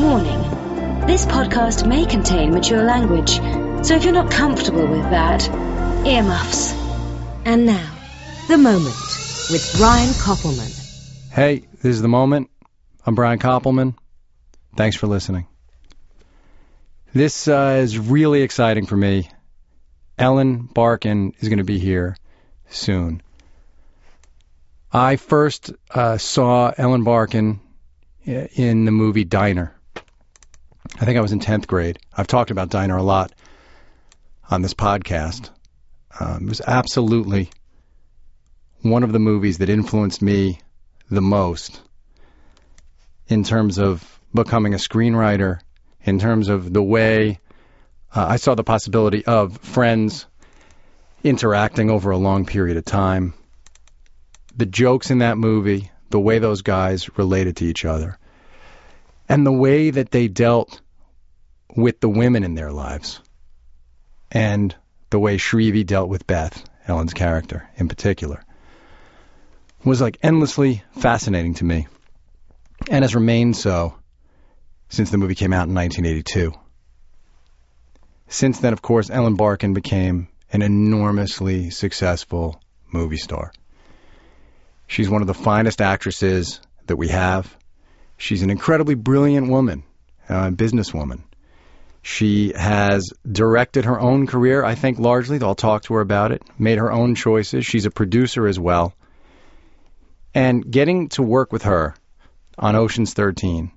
Warning this podcast may contain mature language, so if you're not comfortable with that, earmuffs. And now, The Moment with Brian Koppelman. Hey, this is The Moment. I'm Brian Koppelman. Thanks for listening. This uh, is really exciting for me. Ellen Barkin is going to be here soon. I first uh, saw Ellen Barkin in the movie Diner. I think I was in 10th grade. I've talked about Diner a lot on this podcast. Um, it was absolutely one of the movies that influenced me the most in terms of becoming a screenwriter, in terms of the way uh, I saw the possibility of friends interacting over a long period of time. The jokes in that movie, the way those guys related to each other, and the way that they dealt with the women in their lives, and the way Shrevey dealt with Beth, Ellen's character in particular, was like endlessly fascinating to me, and has remained so since the movie came out in 1982. Since then, of course, Ellen Barkin became an enormously successful movie star. She's one of the finest actresses that we have. She's an incredibly brilliant woman, uh, businesswoman. She has directed her own career, I think, largely. I'll talk to her about it. Made her own choices. She's a producer as well. And getting to work with her on Ocean's 13,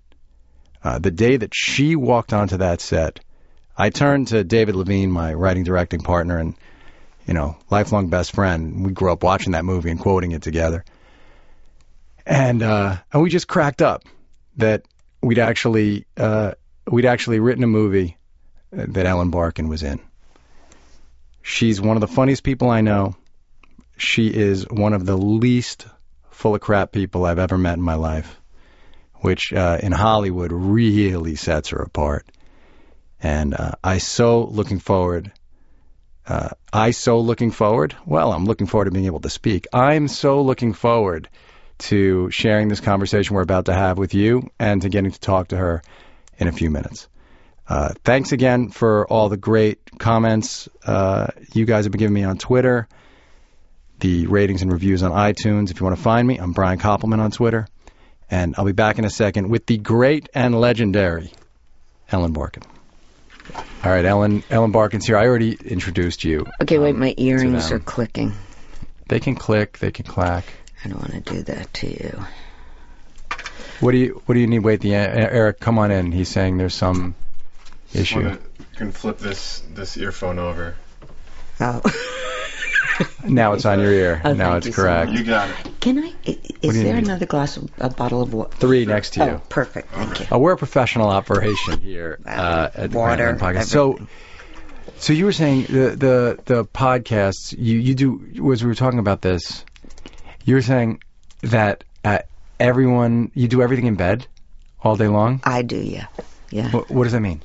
uh, the day that she walked onto that set, I turned to David Levine, my writing directing partner, and you know, lifelong best friend. We grew up watching that movie and quoting it together, and uh, and we just cracked up that we'd actually uh, we'd actually written a movie that Ellen Barkin was in. She's one of the funniest people I know. She is one of the least full of crap people I've ever met in my life, which uh, in Hollywood really sets her apart. And uh, I so looking forward. Uh, I so looking forward. Well, I'm looking forward to being able to speak. I'm so looking forward to sharing this conversation we're about to have with you and to getting to talk to her in a few minutes. Uh, thanks again for all the great comments uh, you guys have been giving me on Twitter, the ratings and reviews on iTunes. If you want to find me, I'm Brian Koppelman on Twitter. And I'll be back in a second with the great and legendary Ellen Barkin. All right, Ellen. Ellen Barkin's here. I already introduced you. Okay, wait, um, my earrings are clicking. They can click. They can clack. I don't want to do that to you. What do you What do you need? Wait, the Eric, come on in. He's saying there's some issue. Wanna, you can flip this this earphone over. Oh, Now it's on your ear. Oh, now it's you so correct. You got it. can I? i- Is there need? another glass, of, a bottle of water? Three next to you. Oh, perfect. Thank you. Uh, we're a professional operation here uh, at the Water, Podcast. So, so you were saying the the the podcasts you you do was we were talking about this, you were saying that uh, everyone you do everything in bed all day long. I do, yeah, yeah. What, what does that mean?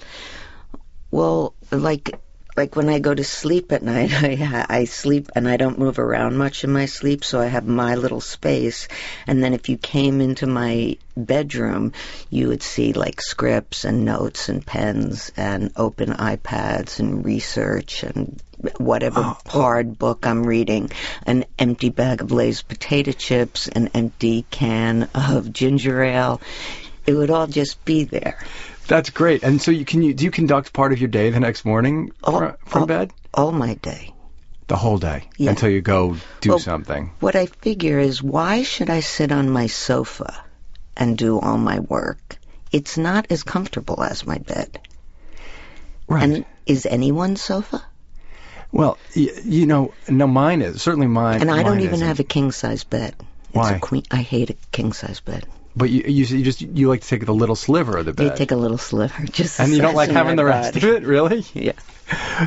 Well, like like when I go to sleep at night, I I sleep and I don't move around much in my sleep, so I have my little space. And then if you came into my bedroom, you would see like scripts and notes and pens and open iPads and research and whatever Oh, hard book I'm reading, an empty bag of Lay's potato chips, an empty can of ginger ale. It would all just be there. That's great. And so you can you do you conduct part of your day the next morning Oh, fr- from oh. bed? All my day. The whole day Yeah. until you go do Well, something. What I figure is why should I sit on my sofa and do all my work? It's not as comfortable as my bed. Right. And is anyone's sofa? well, y- you know, no, mine is certainly mine. And I don't even isn't. have a king size bed. It's Why? A queen. I hate a king size bed. But you, you you just you like to take the little sliver of the bed, take a little sliver, just and you don't like having the rest body. of it, really? Yeah.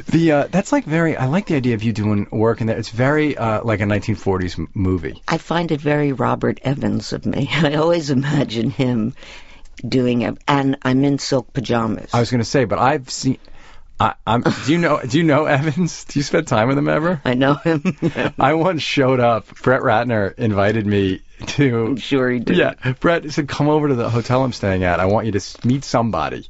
The uh, that's like very. I like the idea of you doing work in there. It's very uh, like a 1940s m- movie. I find it very Robert Evans of me. I always imagine him doing it. And I'm in silk pajamas. I was going to say, but I've seen I, I'm. Do you know? Do you know Evans? Do you spend time with him ever? I know him. I once showed up. Brett Ratner invited me to. I'm sure he did. Yeah, Brett said, "Come over to the hotel I'm staying at. I want you to meet somebody."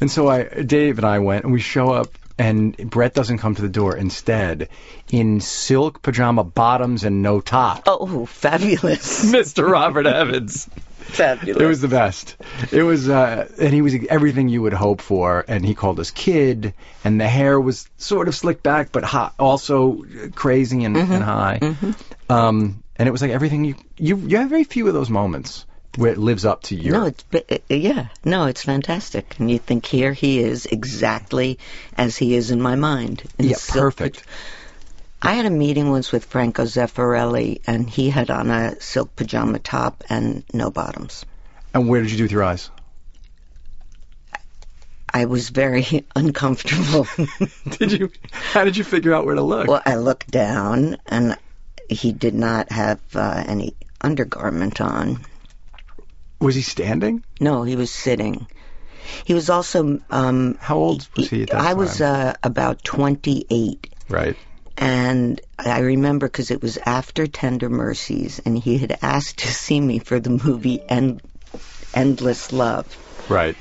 And so I, Dave and I went, and we show up, and Brett doesn't come to the door. Instead, in silk pajama bottoms and no top, Oh, fabulous. Mr. Robert Evans. fabulous. It was the best. It was, uh, and he was everything you would hope for. And he called us kid, and the hair was sort of slicked back, but hot, also crazy and, and high. Um, and it was like everything you you you have very few of those moments where it lives up to you. No, it's uh, yeah, no, it's fantastic. And you think here he is exactly as he is in my mind. in yeah, silk perfect. I had a meeting once with Franco Zeffirelli, and he had on a silk pajama top and no bottoms. And where did you do with your eyes? I was very uncomfortable. Did you? How did you figure out where to look? well, I looked down, and he did not have uh, any undergarment on. Was he standing? No, he was sitting. He was also. Um, How old was he at that I time? was uh, about 28. right. And I remember because it was after Tender Mercies, and he had asked to see me for the movie End- Endless Love. Right.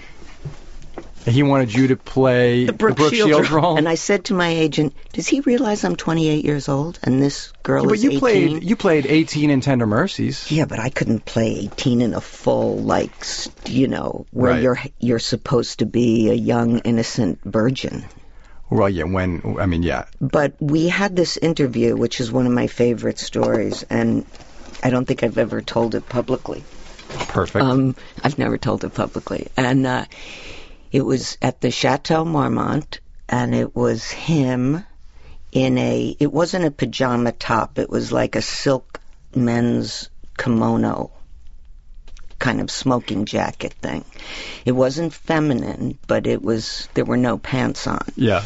He wanted you to play The Brooke, Shields, Shields role. And I said to my agent, "Does he realize I'm 28 years old and this girl but is you 18?" played you played 18 in Tender Mercies. Yeah, but I couldn't play 18 in a full like, you know, where Right. you're you're supposed to be a young innocent virgin. Well, yeah. When I mean, yeah. But we had this interview, which is one of my favorite stories, and I don't think I've ever told it publicly. Perfect. Um, I've never told it publicly. And uh, it was at the Chateau Marmont, and it was him in a. It wasn't a pajama top. It was like a silk men's kimono kind of smoking jacket thing. It wasn't feminine, but it was. There were no pants on yeah.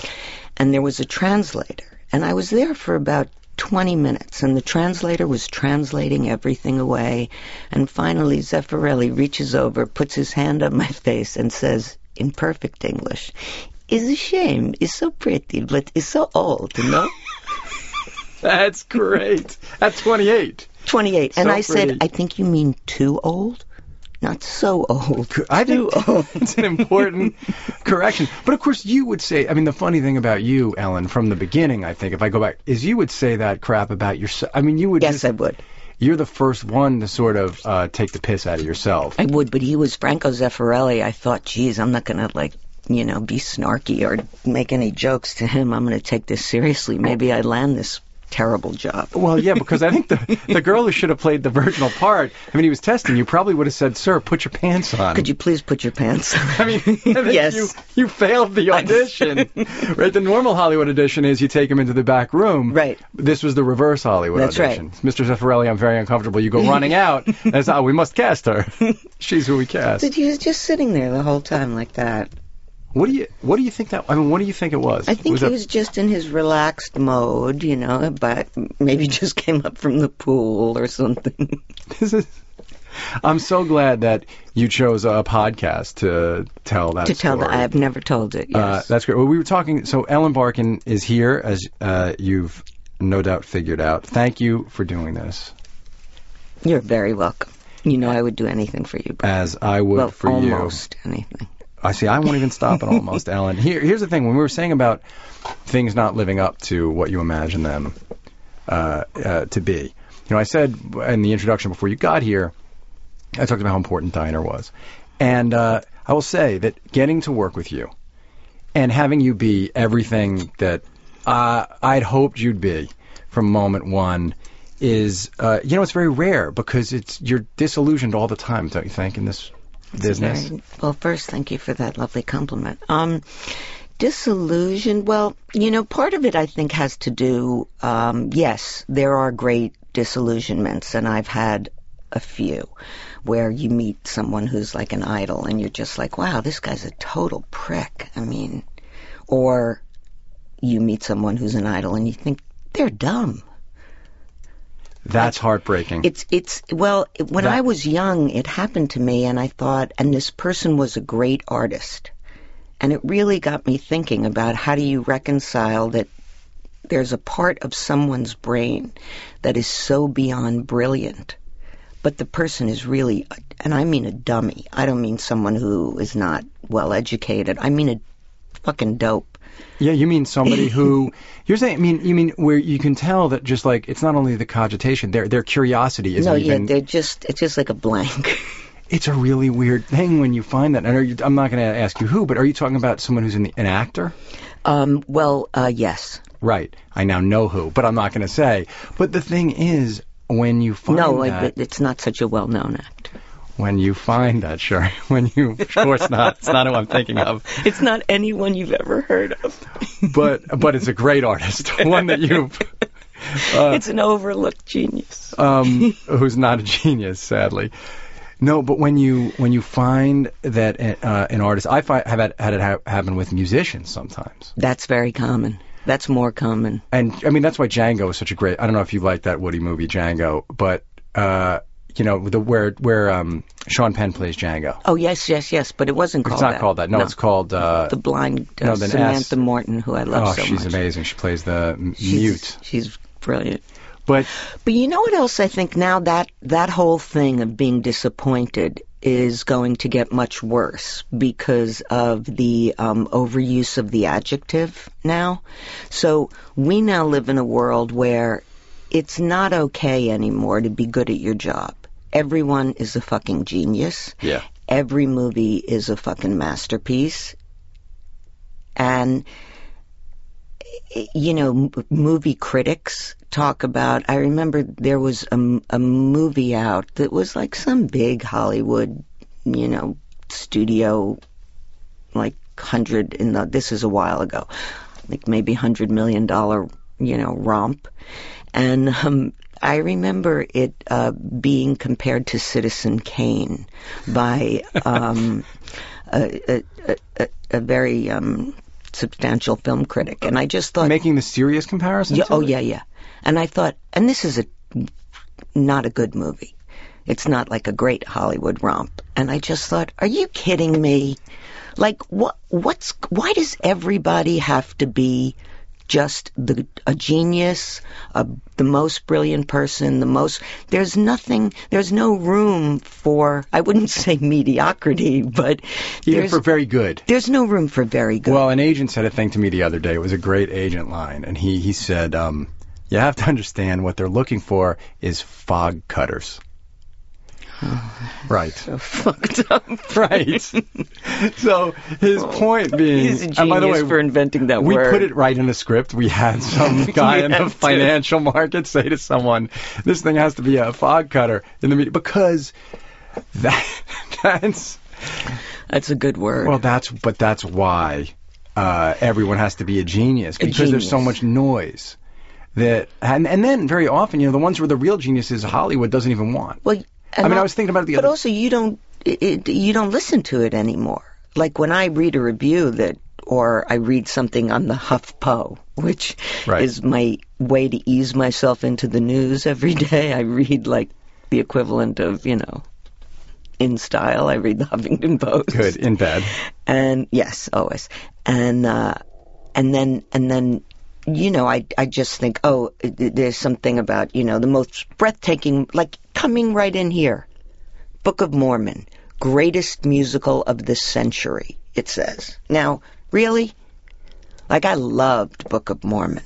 and there was a translator. And I was there for about 20 minutes, and the translator was translating everything away. And finally, Zeffirelli reaches over, puts his hand on my face, and says, in perfect English, It's a shame. It's so pretty, but it's so old, you know? That's great. At 28. 28. And So I said. I think you mean too old? Not so old. I think Too it's an important correction. But of course, you would say. I mean, the funny thing about you, Ellen, from the beginning, I think, if I go back, is you would say that crap about yourself. I mean, you would. Yes, just, I would. You're the first one to sort of uh, take the piss out of yourself. I would, but he was Franco Zeffirelli. I thought, geez, I'm not going to, like, you know, be snarky or make any jokes to him. I'm going to take this seriously. Maybe I land this terrible job. Well, yeah, because I think the the girl who should have played the virginal part. I mean, he was testing you. Probably would have said, "Sir, put your pants on." Could you please put your pants on? I mean, I Yes. you you failed the audition. right, the normal Hollywood audition is you take him into the back room. Right. This was the reverse Hollywood That's right. Mr. Zeffirelli, I'm very uncomfortable. You go running out. That's oh, ah, we must cast her. She's who we cast. But he was just sitting there the whole time like that. What do you What do you think that? I mean, what do you think it was? I think was he it- was just in his relaxed mode, you know, but maybe just came up from the pool or something. This is. I'm so glad that you chose a podcast to tell that to tell that I have never told it. Uh, Yes. that's great. Well, we were talking. So Ellen Barkin is here, as uh, you've no doubt figured out. Thank you for doing this, You're very welcome. You know I would do anything for you. But, as I would well, for you. almost anything. I see. I won't even stop at almost, Ellen. Here, here's the thing. When we were saying about things not living up to what you imagine them uh, uh, to be, you know, I said in the introduction before you got here, I talked about how important Diner was, and uh, I will say that getting to work with you and having you be everything that uh, I'd hoped you'd be from moment one is, uh, you know, it's very rare because it's you're disillusioned all the time, don't you think, in this business? Very- well, first, thank you for that lovely compliment. Um, disillusion. Well, you know, part of it I think has to do. Um, yes, there are great disillusionments, and I've had a few where you meet someone who's like an idol, and you're just like, wow, this guy's a total prick. I mean, or you meet someone who's an idol, and you think they're dumb. That's heartbreaking. It's it's well, when That- I was young, it happened to me, and I thought, and this person was a great artist, And it really got me thinking about how do you reconcile that there's a part of someone's brain that is so beyond brilliant, but the person is really, and I mean a dummy. I don't mean someone who is not well educated. I mean a fucking dope. Yeah, you mean somebody who you're saying? I mean, you mean where you can tell that just like it's not only the cogitation, their their curiosity isn't no, yeah, they're just, it's just like a blank. it's a really weird thing when you find that. And are you, I'm not going to ask you who, but are you talking about someone who's an, an actor? um, well, uh, yes. Right. I now know who, but I'm not going to say. But the thing is, when you find No, that, it, it's not such a well-known actor. When you find that, sure, when you, of course not. It's not who I'm thinking of. It's not anyone you've ever heard of. But but it's a great artist, one that you've. Uh, it's an overlooked genius. um, who's not a genius, sadly. No, but when you when you find that uh, an artist, I find, have had, had it ha- happen with musicians sometimes, That's very common. That's more common. and I mean that's why Django is such a great. I don't know if you like that Woody movie Django, but uh, you know the where where um, Sean Penn plays Django. Oh yes, yes, yes. But it wasn't called It's not that. called that. No, it's called. Uh, the blind uh, no, Samantha S. Morton, who I love so much. oh, so she's much. amazing. She plays the m- She's, mute. She's brilliant. But But you know what else I think now that that whole thing of being disappointed is going to get much worse because of the um, overuse of the adjective now. So we now live in a world where it's not okay anymore to be good at your job. Everyone is a fucking genius. yeah, Every movie is a fucking masterpiece. And you know, m- movie critics talk about. I remember there was a, m- a movie out that was like some big Hollywood, you know, studio, like hundred in the. This is a while ago, like maybe hundred million dollar, you know, romp, and um, I remember it uh, being compared to Citizen Kane by um, a, a, a, a- very um, substantial film critic, and I just thought, making the serious comparison. yeah, oh it? yeah, yeah, and I thought, and this is a not a good movie. It's not like a great Hollywood romp, and I just thought, are you kidding me? Like what? What's why does everybody have to be just the a genius, a, the most brilliant person, the most? There's nothing. There's no room for. I wouldn't say mediocrity, but even for very good. there's no room for very good. Well, an agent said a thing to me the other day. It was a great agent line, and he he said, um, "You have to understand what they're looking for is fog cutters." right, so fucked up. right. so his point being, He's a genius and by the way, for inventing that word. we word. put it right in the script. We had some guy in the to. financial market say to someone, "This thing has to be a fog cutter in the meeting," because that that's That's a good word. well, that's but that's why uh, everyone has to be a genius A because there's so much noise that and and then very often you know the ones where the real geniuses Hollywood doesn't even want. well, and I mean, I was thinking about it the but other. also you don't it, it, you don't listen to it anymore. Like when I read a review that, or I read something on the HuffPo, which Right. is my way to ease myself into the news every day. I read like the equivalent of you know. In style, I read the Huffington Post. Good in bed. and yes, always, and uh, and then and then you know, I I just think, oh, there's something about you know the most breathtaking, like coming right in here, Book of Mormon, greatest musical of the century. It says now, really, like I loved Book of Mormon,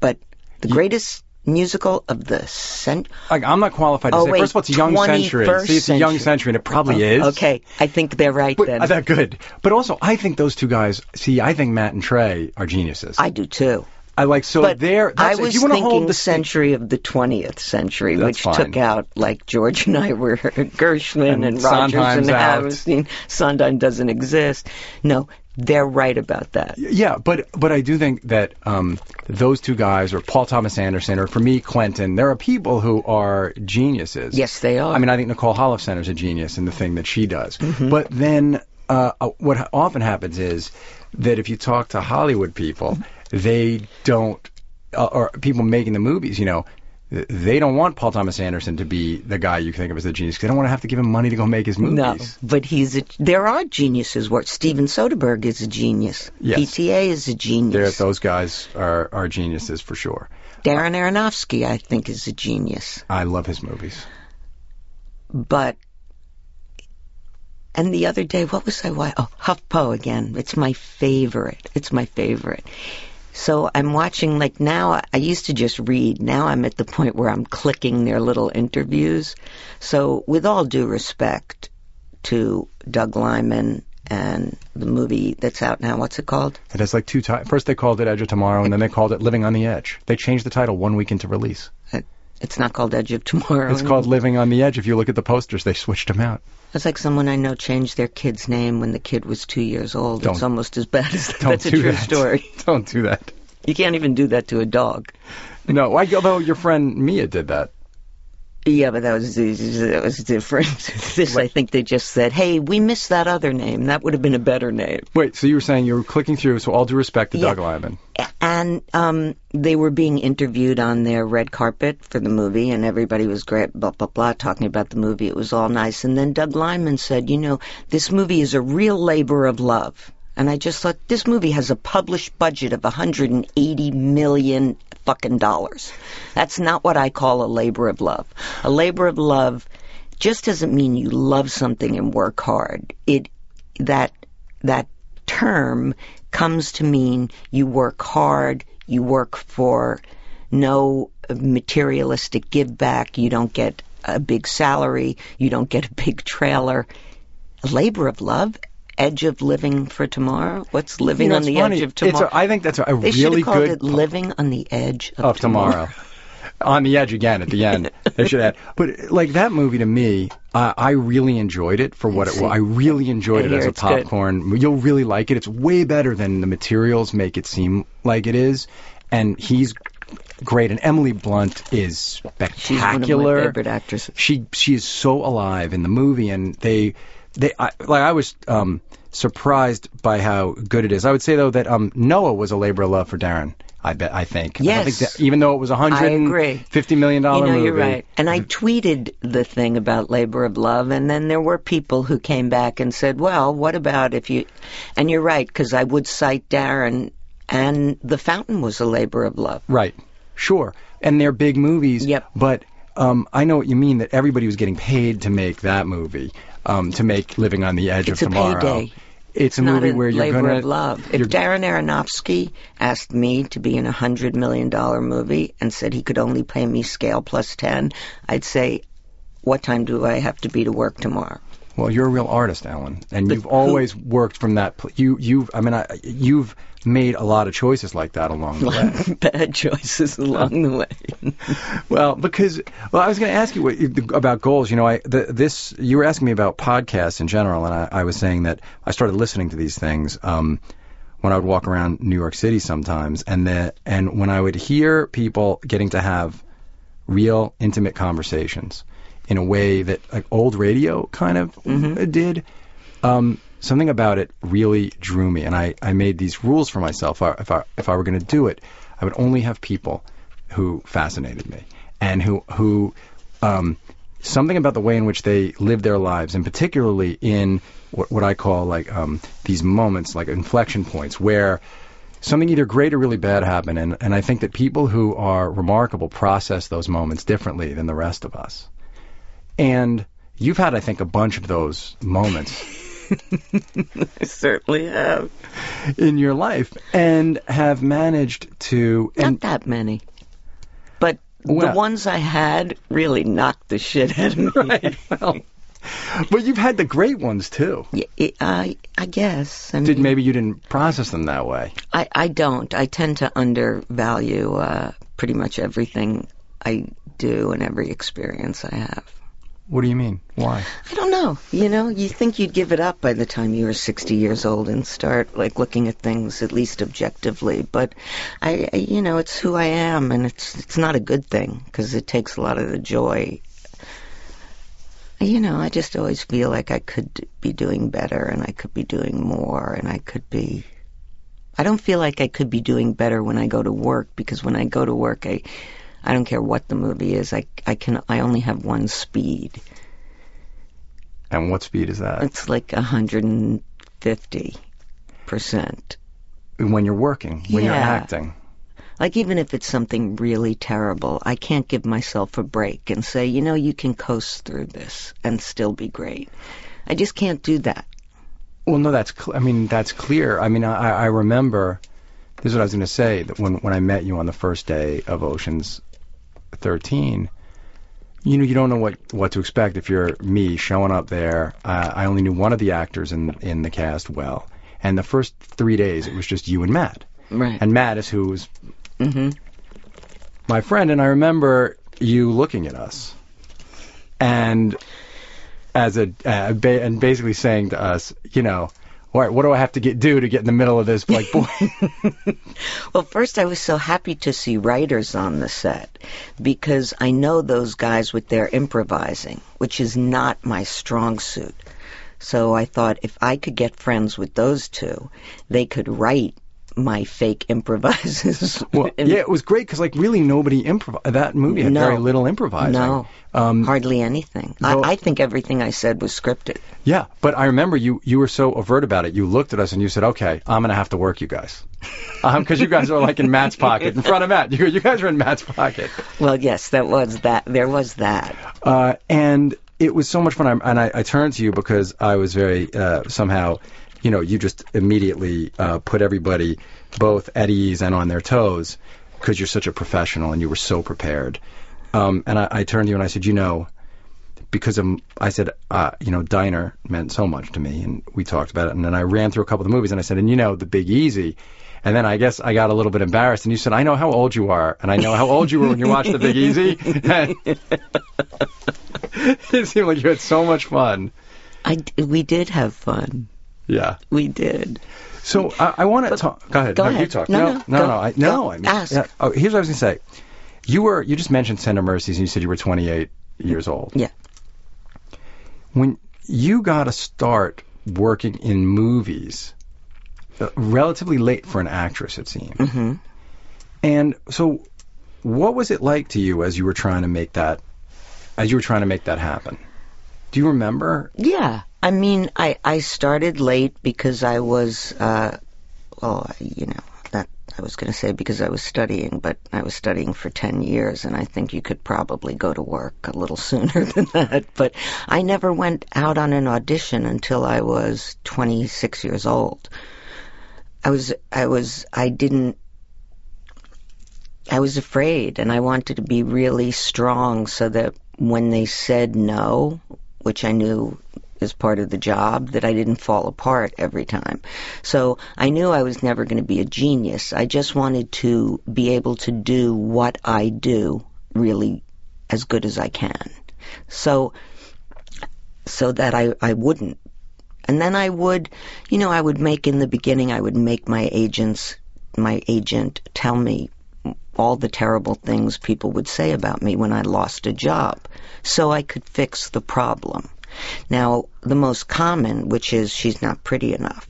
but the greatest musical of the century. Like I'm not qualified to Oh, say. wait, First of all, it's a young century. 21st See, it's a young century. and it probably is. Okay, I think they're right But then. uh, that good. But also, I think those two guys. See, I think Matt and Trey are geniuses. I do too. I like so but they're. I was thinking hold the century of the 20th century, That's which fine. took out like George and Ira Gershwin And and, Rodgers and. Hammerstein. Sondheim doesn't exist. No, they're right about that. Yeah, but but I do think that um, those two guys, or Paul Thomas Anderson, or for me Quentin, there are people who are geniuses. Yes, they are. I mean, I think Nicole Holofcener's a genius in the thing that she does. Mm-hmm. But then uh, uh, what often happens is that if you talk to Hollywood people, they don't, uh, or people making the movies, you know, they don't want Paul Thomas Anderson to be the guy you think of as a genius. They don't want to have to give him money to go make his movies. No, but he's a, there are geniuses. What Steven Soderbergh is a genius. Yes. PTA is a genius. those guys are, are geniuses for sure. Darren Aronofsky, I think, is a genius. I love his movies. But and the other day, what was I? wa- Oh, HuffPo again. It's my favorite. It's my favorite. So I'm watching. Like now, I- used to just read. Now I'm at the point where I'm clicking their little interviews. So with all due respect to Doug Liman and the movie that's out now, what's it called? It has like two titles. First they called it Edge of Tomorrow, and then they called it Living on the Edge. They changed the title one week into release. Uh, It's not called Edge of Tomorrow. It's called Living on the Edge. If you look at the posters, they switched them out. It's like someone I know changed their kid's name when the kid was two years old. Don't- it's almost as bad as that. That's a true that. story. Don't do that. You can't even do that to a dog. No, I, although your friend Mia did that. Yeah, but that was that was different. this, I think, they just said, "Hey, we missed that other name. That would have been a better name." Wait, so you were saying you were clicking through, so all due respect to Yeah. Doug Liman. And um, they were being interviewed on their red carpet for the movie, and everybody was great, blah blah blah, talking about the movie. It was all nice. And then Doug Liman said, "You know, this movie is a real labor of love." And I just thought this movie has a published budget of 180 million fucking dollars. That's not what I call a labor of love. A labor of love just doesn't mean you love something and work hard. It that that term comes to mean you work hard, you work for no materialistic give back, you don't get a big salary, you don't get a big trailer. A labor of love, edge of living for tomorrow. What's living You know, on the funny. edge of It's tomorrow? a, I think that's a, a they should really have called good it living on the edge of, of tomorrow. On the edge again at the end. they should add. But like that movie to me, uh, I really enjoyed it for what it was. I really enjoyed I it as a it's good. popcorn. You'll really like it. It's way better than the materials make it seem like it is. And he's great. And Emily Blunt is spectacular. She's one of my favorite actresses. she she is so alive in the movie, and they they I, like I was um, surprised by how good it is. I would say though that um, Noah was a labor of love for Darren. I bet I think. I Yes. think that, even though it was a hundred agree. You know, movie. you're right. And I tweeted the thing about labor of love, and then there were people who came back and said, "Well, what about if you?" And you're right because I would cite Darren, and The Fountain was a labor of love. Right. Sure. And they're big movies. Yep. But um, I know what you mean that everybody was getting paid to make that movie, um, to make Living on the Edge of tomorrow It's of a Tomorrow. payday. It's a Not movie a where you're labor gonna. of love. If Darren Aronofsky asked me to be in a hundred million dollar movie and said he could only pay me scale plus ten, I'd say, "What time do I have to be to work tomorrow?" Well, you're a real artist, Ellen, and But you've who- always worked from that. Pl- you, you've, I mean, I, you've made a lot of choices like that along the way. Bad choices along the way. well, because, well, I was going to ask you what, about goals. You know, I the, this you were asking me about podcasts in general, and I, I was saying that I started listening to these things um, when I would walk around New York City sometimes, and that, and when I would hear people getting to have real intimate conversations in a way that like old radio kind of did. Um, something about it really drew me, and I, I made these rules for myself. If I if I were going to do it, I would only have people who fascinated me and who who um, something about the way in which they live their lives, and particularly in what, what I call like um, these moments, like inflection points, where something either great or really bad happened. And, and I think that people who are remarkable process those moments differently than the rest of us. And you've had, I think, a bunch of those moments I certainly have. in your life and have managed to. Not And, that many. But Well- the ones I had really knocked the shit out of me. right, well, but you've had the great ones too. Yeah, it- I, I guess. I, Did mean, maybe you didn't process them that way? I, I don't. I tend to undervalue uh, pretty much everything I do and every experience I have. What do you mean? Why? I don't know. You know, you think you'd give it up by the time you were 60 years old and start like looking at things at least objectively. But I, I you know, it's who I am, and it's it's not a good thing because it takes a lot of the joy. You know, I just always feel like I could be doing better, and I could be doing more, and I could be. I don't feel like I could be doing better when I go to work because when I go to work, I I don't care what the movie is. I I can I only have one speed. And what speed is that? It's like 150 percent. When you're working, when you're acting. Like even if it's something really terrible, I can't give myself a break and say, you know, you can coast through this and still be great. I just can't do that. Well, no, that's. Cl- I mean, that's clear. I mean, I, I remember. This is what I was going to say. That when when I met you on the first day of Ocean's 13, you know, you don't know what what to expect if you're me showing up there. Uh, I only knew one of the actors in in the cast well, and the first three days it was just you and Matt. Right. And Matt is who was hmm my friend, and I remember you looking at us, and as a uh, ba- and basically saying to us, you know, all right, what do I have to get do to get in the middle of this? Like, boy, Well, first I was so happy to see writers on the set because I know those guys with their improvising, which is not my strong suit. So I thought if I could get friends with those two, they could write my fake improvises. well, yeah, it was great because like really nobody improv. That movie had No. very little improvising. No, Um, hardly anything. I, I think everything I said was scripted. yeah, but I remember you you were so overt about it. You looked at us and you said, "Okay, I'm gonna have to work you guys," because you guys are like in Matt's pocket, in front of Matt. You you guys are in Matt's pocket. Well, yes, that was that. There was that. Uh, and it was so much fun. I, and I, I turned to you because I was very uh, somehow, you know, you just immediately uh, put everybody both at ease and on their toes because you're such a professional and you were so prepared. Um, and I, I turned to you and I said, you know, because of, I said, uh, you know, Diner meant so much to me, and we talked about it. And then I ran through a couple of the movies, and I said, and you know, The Big Easy. And then I guess I got a little bit embarrassed, and you said, I know how old you are, and I know how old you were when you watched The Big Easy. It seemed like you had so much fun. I we did have fun. Yeah. We did. So I, I want to talk. Go ahead. go no, you ahead. talk. No, no, no, no. go. no, I, no, I mean, Ask. yeah. Oh, here's what I was gonna say. You were you just mentioned Tender Mercies, and you said you were 28 years old. Yeah. When you got to start working in movies, uh, relatively late for an actress, it seemed. hmm And so, what was it like to you as you were trying to make that, as you were trying to make that happen? Do you remember? Yeah. I mean, I I started late because I was, uh, well, you know, that I was going to say because I was studying, but I was studying for 10 years, and I think you could probably go to work a little sooner than that. But I never went out on an audition until I was 26 years old. I was, I was, I didn't, I was afraid, and I wanted to be really strong so that when they said no, which I knew is part of the job, that I didn't fall apart every time. So I knew I was never going to be a genius. I just wanted to be able to do what I do really as good as I can. So, so that I, I wouldn't. And then I would, you know, I would make in the beginning, I would make my agents, my agent tell me all the terrible things people would say about me when I lost a job so I could fix the problem. Now, the most common, which is she's not pretty enough,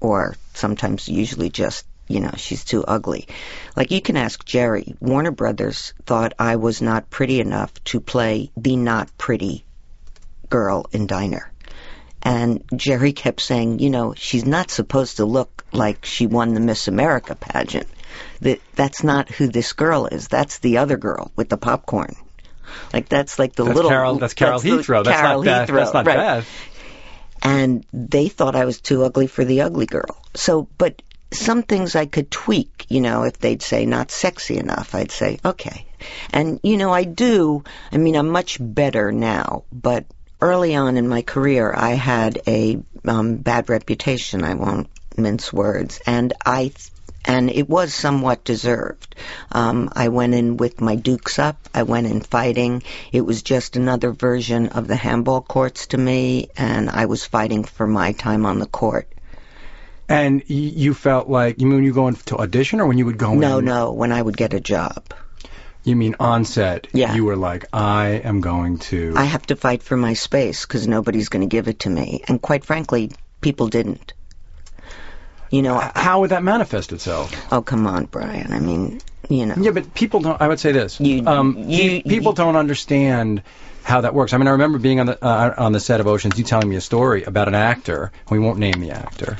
or sometimes usually just, you know, she's too ugly. Like you can ask Jerry. Warner Brothers thought I was not pretty enough to play the not pretty girl in Diner. And Jerry kept saying, you know, she's not supposed to look like she won the Miss America pageant. That that's not who this girl is. That's the other girl with the popcorn. Like that's like the That's little. Carol. That's Carol the Heathrow. That's Carol not. Heathrow, That's not right. Beth. And they thought I was too ugly for the ugly girl. So, but some things I could tweak. You know, if they'd say not sexy enough, I'd say okay. And you know, I do. I mean, I'm much better now, but early on in my career, I had a um, bad reputation. I won't mince words, and I and it was somewhat deserved. Um, I went in with my dukes up. I went in fighting. It was just another version of the handball courts to me, and I was fighting for my time on the court. And you felt like you mean when you go in to audition or when you would go No, in? no, when I would get a job. You mean on set? Yeah. You were like, I am going to. I have to fight for my space because nobody's going to give it to me. And quite frankly, people didn't. You know, How would that manifest itself? oh, come on, Brian. I mean, you know. Yeah, but people don't. I would say this. You- um, you- pe- people don't understand how that works. I mean, I remember being on the uh, on the set of Oceans. You telling me a story about an actor. We won't name the actor.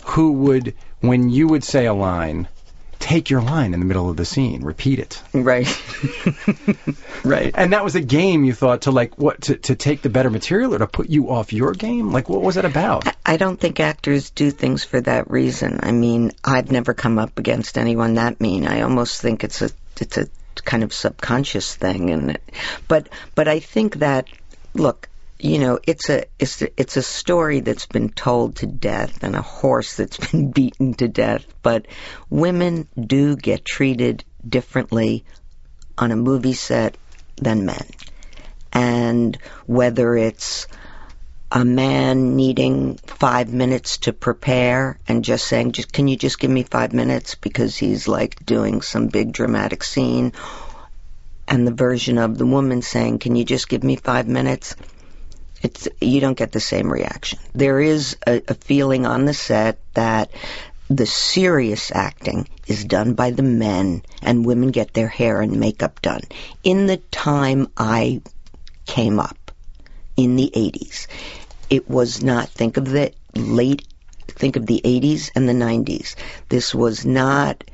Who would, when you would say a line, take your line in the middle of the scene, repeat it, Right. right. and that was a game you thought to like what to to take the better material or to put you off your game. Like, what was it about? I don't think actors do things for that reason. I mean, I've never come up against anyone that mean. I almost think it's a it's a kind of subconscious thing, and but but I think that look, you know, it's a it's a, it's a story that's been told to death and a horse that's been beaten to death. But women do get treated differently on a movie set than men, and whether it's a man needing five minutes to prepare and just saying, just can you just give me five minutes because he's like doing some big dramatic scene, and the version of the woman saying, can you just give me five minutes? It's you don't get the same reaction. There is a, a feeling on the set that the serious acting is done by the men and women get their hair and makeup done. In the time I came up in the 80s, it was not think of the late think of the 80s and the 90s this was not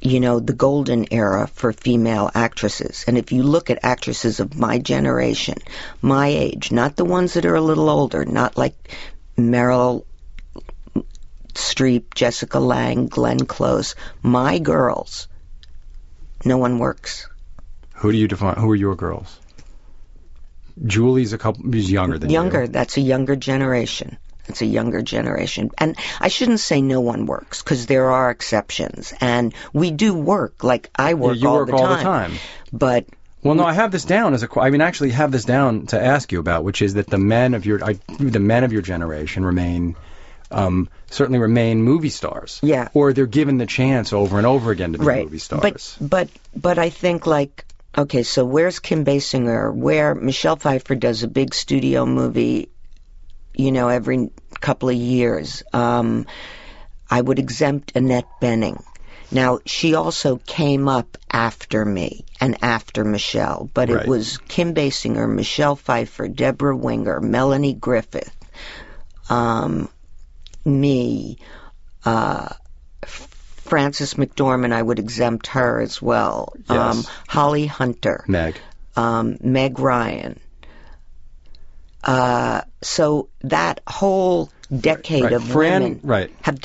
you know the golden era for female actresses and if you look at actresses of my generation my age not the ones that are a little older not like Meryl Streep, Jessica Lange, Glenn Close, my girls no one works Who do you define? Who are your girls? Julie's a couple. She's younger than younger you. that's a younger generation it's a younger generation and i shouldn't say no one works because there are exceptions and we do work like i work, Yeah, you all, work the all time, the time. but Well, no, I have this down as a. I mean, actually, have this down to ask you about, which is that the men of your, I, the men of your generation remain, um, certainly remain movie stars. Yeah. Or they're given the chance over and over again to be right movie stars. but but but i think like okay so where's kim basinger where michelle pfeiffer does a big studio movie you know every couple of years um i would exempt annette bening now she also came up after me and after michelle but Right. it was kim basinger michelle pfeiffer debra winger melanie griffith um me uh Frances McDormand, I would exempt her as well. Yes. Um, Holly Hunter, Meg. um, Meg Ryan. Uh, so that whole decade Right. of Fran, women right. have,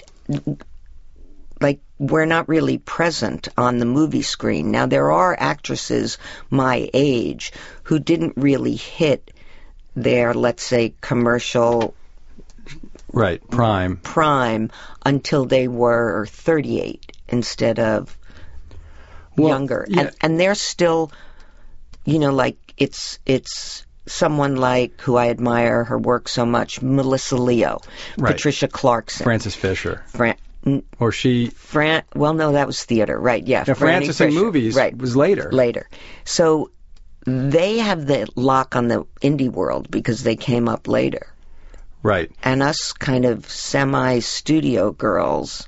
like, we're not really present on the movie screen. Now, there are actresses my age who didn't really hit their, let's say, commercial Right. Prime. prime until they were 38 instead of Well, younger yeah. and and they're still you know like it's it's someone like who I admire her work so much Melissa Leo Right. Patricia Clarkson Frances Fisher. Fran, Or she. Fran well no that was theater right yeah Now, Frances in movies right was later. later so they have the lock on the indie world because they came up later Right. and us kind of semi studio girls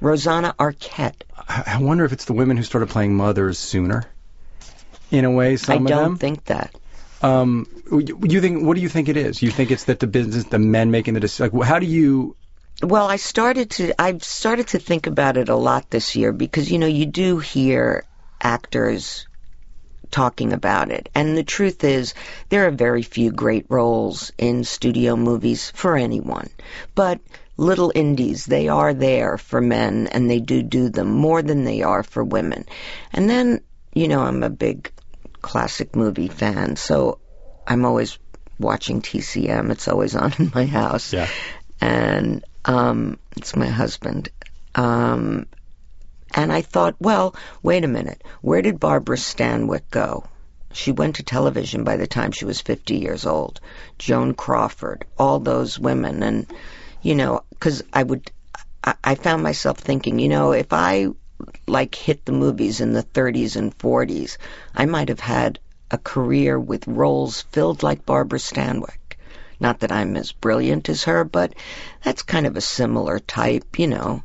Rosanna Arquette I I wonder if it's the women who started playing mothers sooner. In a way, some I of don't them. think that Um, you think? What do you think it is? You think it's that the business, the men making the decision? Like, how do you? Well, I started to I've started to think about it a lot this year because you know you do hear actors talking about it. And the truth is there are very few great roles in studio movies for anyone. But little indies, they are there for men and they do do them more than they are for women. And then, you know, I'm a big classic movie fan, so I'm always watching TCM. It's always on in my house Yeah. and um, it's my husband. Um, and I thought, well, wait a minute, where did Barbara Stanwyck go? She went to television by the time she was 50 years old. Joan Crawford, all those women, and you know, because I would, I, I found myself thinking, you know, if I like hit the movies in the 30s and 40s, I might have had a career with roles filled like Barbara Stanwyck. Not that I'm as brilliant as her, but that's kind of a similar type, you know.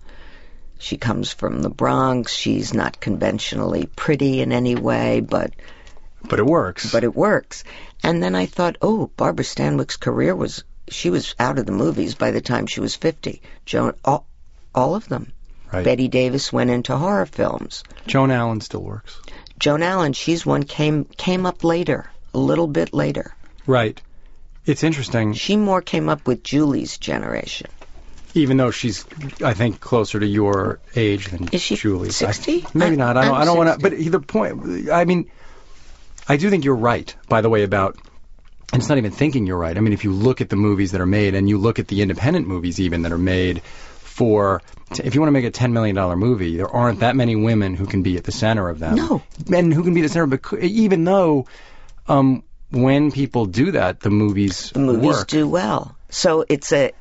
She comes from the Bronx. She's not conventionally pretty in any way, but But it works. but it works. And then I thought, oh, Barbara Stanwyck's career was she was out of the movies by the time she was 50. Joan all, all of them. Right. Bette Davis went into horror films. Joan Allen still works. Joan Allen, she's one came came up later, a little bit later. Right. It's interesting, She more came up with Julie's generation. even though she's, I think, closer to your age than Is she Julie. 60? maybe I- not. I don't. I'm I don't want to. But the point. I mean, I do think you're right. By the way, about. And it's not even thinking you're right. I mean, if you look at the movies that are made, and you look at the independent movies even that are made for, if you want to make a ten million dollar movie, there aren't that many women who can be at the center of them. No. and who can be the center. But even though, um, when people do that, the movies The movies work. do well. So it's a,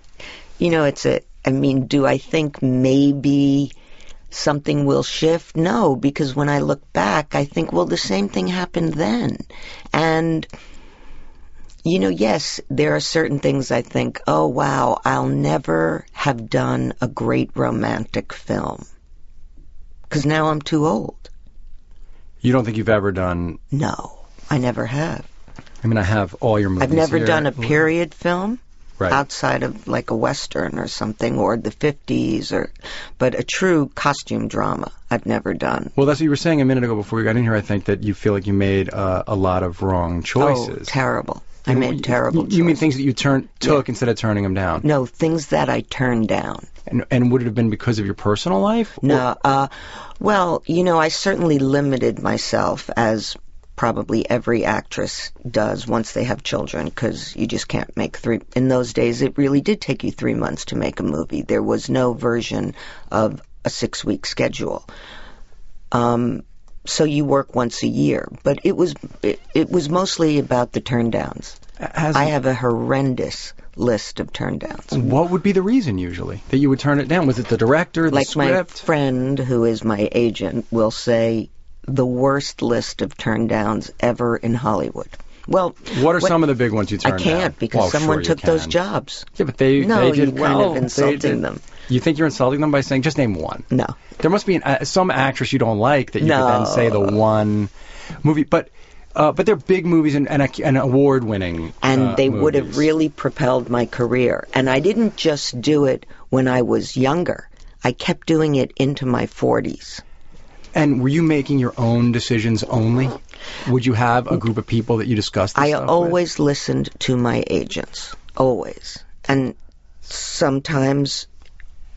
you know, it's a. I mean, do I think maybe something will shift? No, because when I look back, I think, well, the same thing happened then, and. You know, yes, there are certain things I think, oh wow, I'll never have done a great romantic film. Because now I'm too old. You don't think you've ever done? No, I never have. I mean, I have all your movies. I've never here. done a period film Right. outside of like a western or something or the 50s or but a true costume drama I've never done. Well, that's what you were saying a minute ago before we got in here. I think that you feel like you made uh, a lot of wrong choices Oh, choices. terrible. I You- made terrible You, you mean things that you turn took instead of turning them down? No, things that I turned down. And, and would it have been because of your personal life? No, uh, well, you know, I certainly limited myself as probably every actress does once they have children because you just can't make three. In those days, it really did take you three months to make a movie. There was no version of a six week schedule. Um, so you work once a year, but it was it, it was mostly about the turn downs. Has- I have a horrendous list of turn downs. What would be the reason usually that you would turn it down? Was it the director, the like my script? friend who is my agent will say the worst list of turn downs ever in Hollywood. Well, what are some of the big ones you turned down? I can't down? because Well, someone sure took those jobs. Yeah, but they No, they did you're kind of insulting them. You think you're insulting them by saying just name one? No. There must be an, uh, some actress you don't like that you could then say the one movie, but uh, but they're big movies and, and, and award winning. and uh, they would have really propelled my career. And I didn't just do it when I was younger. I kept doing it into my 40s. And were you making your own decisions only? Would you have a group of people that you discussed? I stuff with? always listened to my agents, always. And sometimes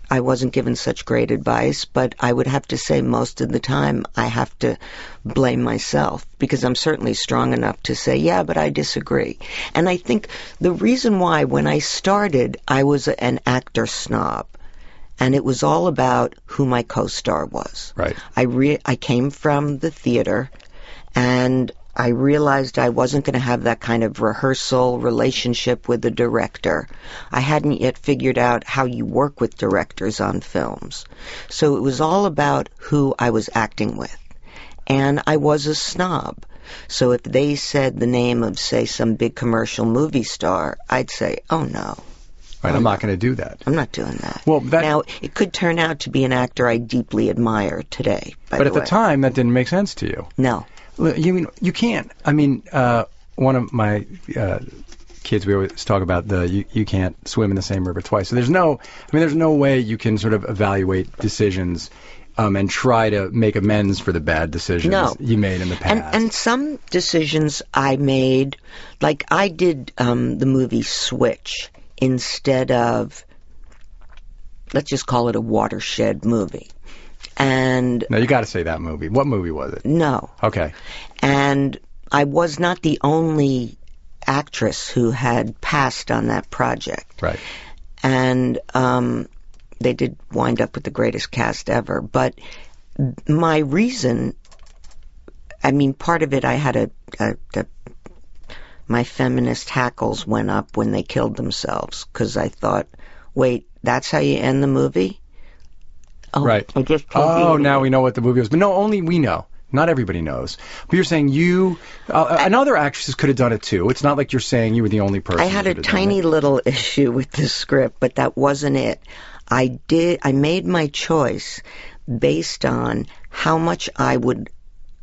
I wasn't given such great advice, but I would have to say most of the time I have to blame myself because I'm certainly strong enough to say, yeah, but I disagree. And I think the reason why when I started, I was an actor snob. And it was all about who my co-star was. Right. I re- I came from the theater, and I realized I wasn't going to have that kind of rehearsal relationship with the director. I hadn't yet figured out how you work with directors on films. So it was all about who I was acting with. And I was a snob. So if they said the name of, say, some big commercial movie star, I'd say, oh no, Right, I'm not going to do that. I'm not doing that. Well, that- now, it could turn out to be an actor I deeply admire today, But the at the time, that didn't make sense to you. No. You mean you can't? I mean, uh, one of my uh, kids, we always talk about the you, you can't swim in the same river twice. So there's no, I mean, there's no way you can sort of evaluate decisions um, and try to make amends for the bad decisions No. you made in the past. And and some decisions I made, like I did um, the movie Switch instead of, let's just call it a watershed movie. And no, you got to say that movie. What movie was it? no, Okay. and I was not the only actress who had passed on that project. Right. and um, they did wind up with the greatest cast ever. But my reason, I mean, part of it, I had a, a, a my feminist hackles went up when they killed themselves because I thought, wait, that's how you end the movie? Oh, Right. I just Oh, now we know what the movie was. But no, only we know. Not everybody knows. But you're saying you, uh, and other actresses could have done it too. It's not like you're saying you were the only person. I had a could have done tiny little issue with the script, but that wasn't it. I did I made my choice based on how much I would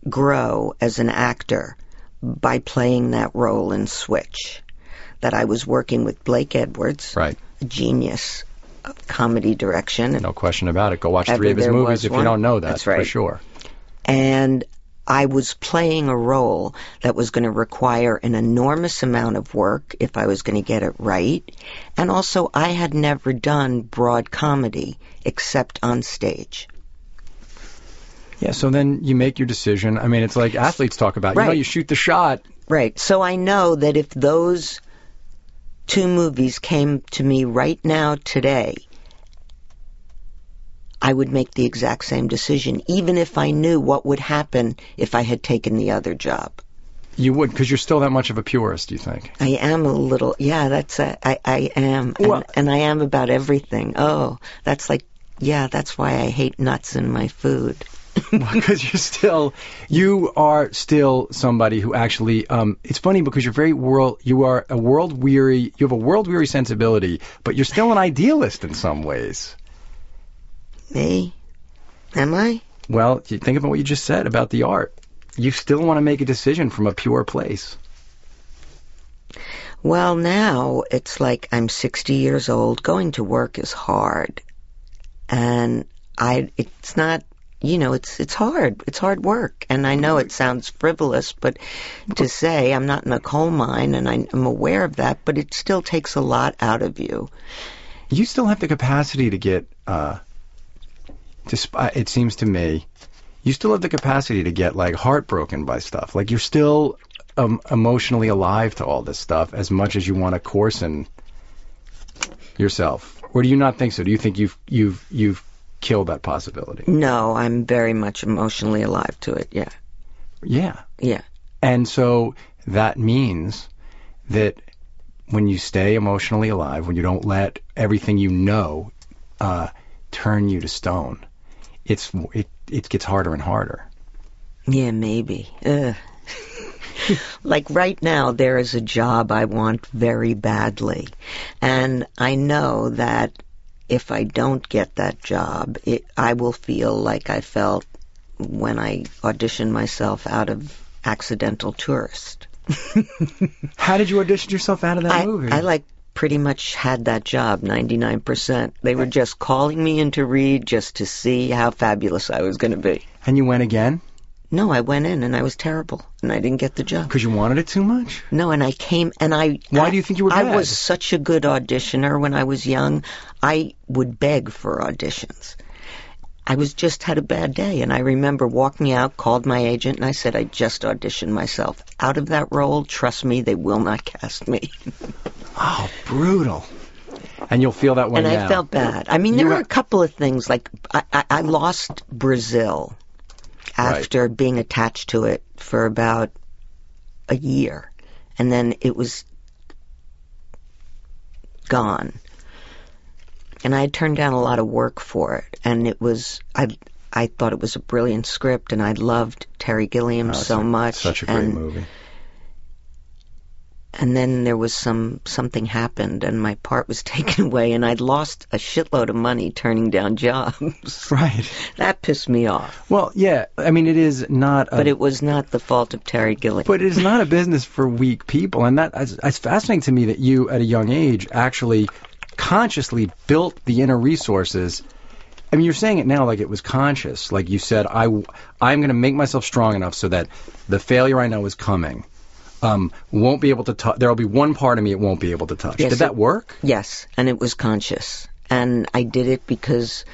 grow as an actor by playing that role in Switch. That I was working with Blake Edwards, Right. a genius comedy direction, No question about it. Go watch three of his movies if you don't know that That's for sure. and I was playing a role that was going to require an enormous amount of work if I was going to get it right. And also, I had never done broad comedy except on stage. Yeah, so then you make your decision. I mean, it's like athletes talk about. You know, you shoot the shot. Right. So I know that if those two movies came to me right now today, I would make the exact same decision, even if I knew what would happen if I had taken the other job. You would, because you're still that much of a purist. You think? I am a little, yeah, that's, a, I, I am. And, and I am about everything. Oh, that's like, yeah, that's why I hate nuts in my food. Because you're still, you are still somebody who actually. Um, it's funny because you're very world. You are a world weary. You have a world weary sensibility, but you're still an idealist in some ways. Me? Am I? Well, you think about what you just said about the art. You still want to make a decision from a pure place. Well, now it's like I'm 60 years old. Going to work is hard. And I, it's not, you know, it's, it's hard. It's hard work. And I know it sounds frivolous, but to say I'm not in a coal mine and I, I'm aware of that, but it still takes a lot out of you. you still have the capacity to get uh despite it seems to me you still have the capacity to get like heartbroken by stuff like you're still um, emotionally alive to all this stuff as much as you want to coarsen yourself or do you not think so do you think you've you've you've killed that possibility No, I'm very much emotionally alive to it. Yeah. yeah Yeah. and so that means that when you stay emotionally alive, when you don't let everything you know uh, turn you to stone, it's it it gets harder and harder. Yeah, maybe. Ugh. like right now, there is a job I want very badly. And I know that if I don't get that job, it, I will feel like I felt when I auditioned myself out of Accidental Tourist. How did you audition yourself out of that I, movie? I like pretty much had that job 99%. They were just calling me in to read just to see how fabulous I was going to be. and you went again No, I went in and I was terrible and I didn't get the job. because you wanted it too much. No, and I came and I. Why I- do you think you were I was such a good auditioner when I was young. I would beg for auditions. I was just had a bad day, and I remember walking out, called my agent, and I said, "I just auditioned myself out of that role. Trust me, they will not cast me." Oh, brutal. And you'll feel that way and now. I felt bad. I mean, there were- were a couple of things like I, I, I lost Brazil after being attached to it for about a year, and then it was gone. And I had turned down a lot of work for it, and it was I. I thought it was a brilliant script, and I loved Terry Gilliam Oh, so much. Such a great and, movie. And then there was some something happened, and my part was taken away, and I'd lost a shitload of money turning down jobs. Right. that pissed me off. Well, yeah. I mean, it is not. A, But it was not the fault of Terry Gilliam. But it is not a business for weak people, and that it's, fascinating to me that you, at a young age, actually consciously built the inner resources. I mean, you're saying it now like it was conscious. Like you said, I, I'm going to make myself strong enough so that the failure I know is coming um, won't be able to touch. There'll be one part of me it won't be able to touch. Yes, Did that it- work? Yes, and it was conscious. And I did it because,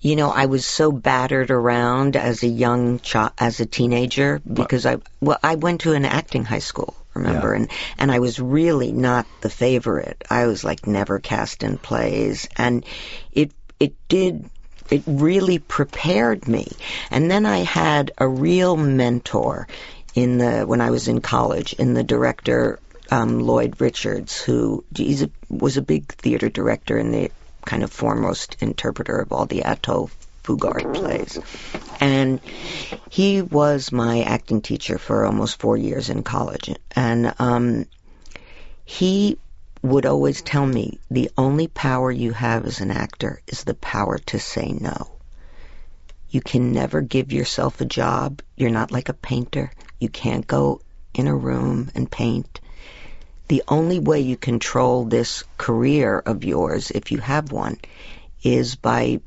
you know, I was so battered around as a young child, as a teenager, because I, well, I went to an acting high school, remember, Yeah. and, and I was really not the favorite. I was like never cast in plays, and it, it did, it really prepared me. And then I had a real mentor in the, when I was in college, in the director um, Lloyd Richards, who a, was a big theater director and the kind of foremost interpreter of all the Athol Fugard plays. And he was my acting teacher for almost four years in college. And um, he would always tell me the only power you have as an actor is the power to say no. You can never give yourself a job. You're not like a painter. You can't go in a room and paint. The only way you control this career of yours, if you have one, is by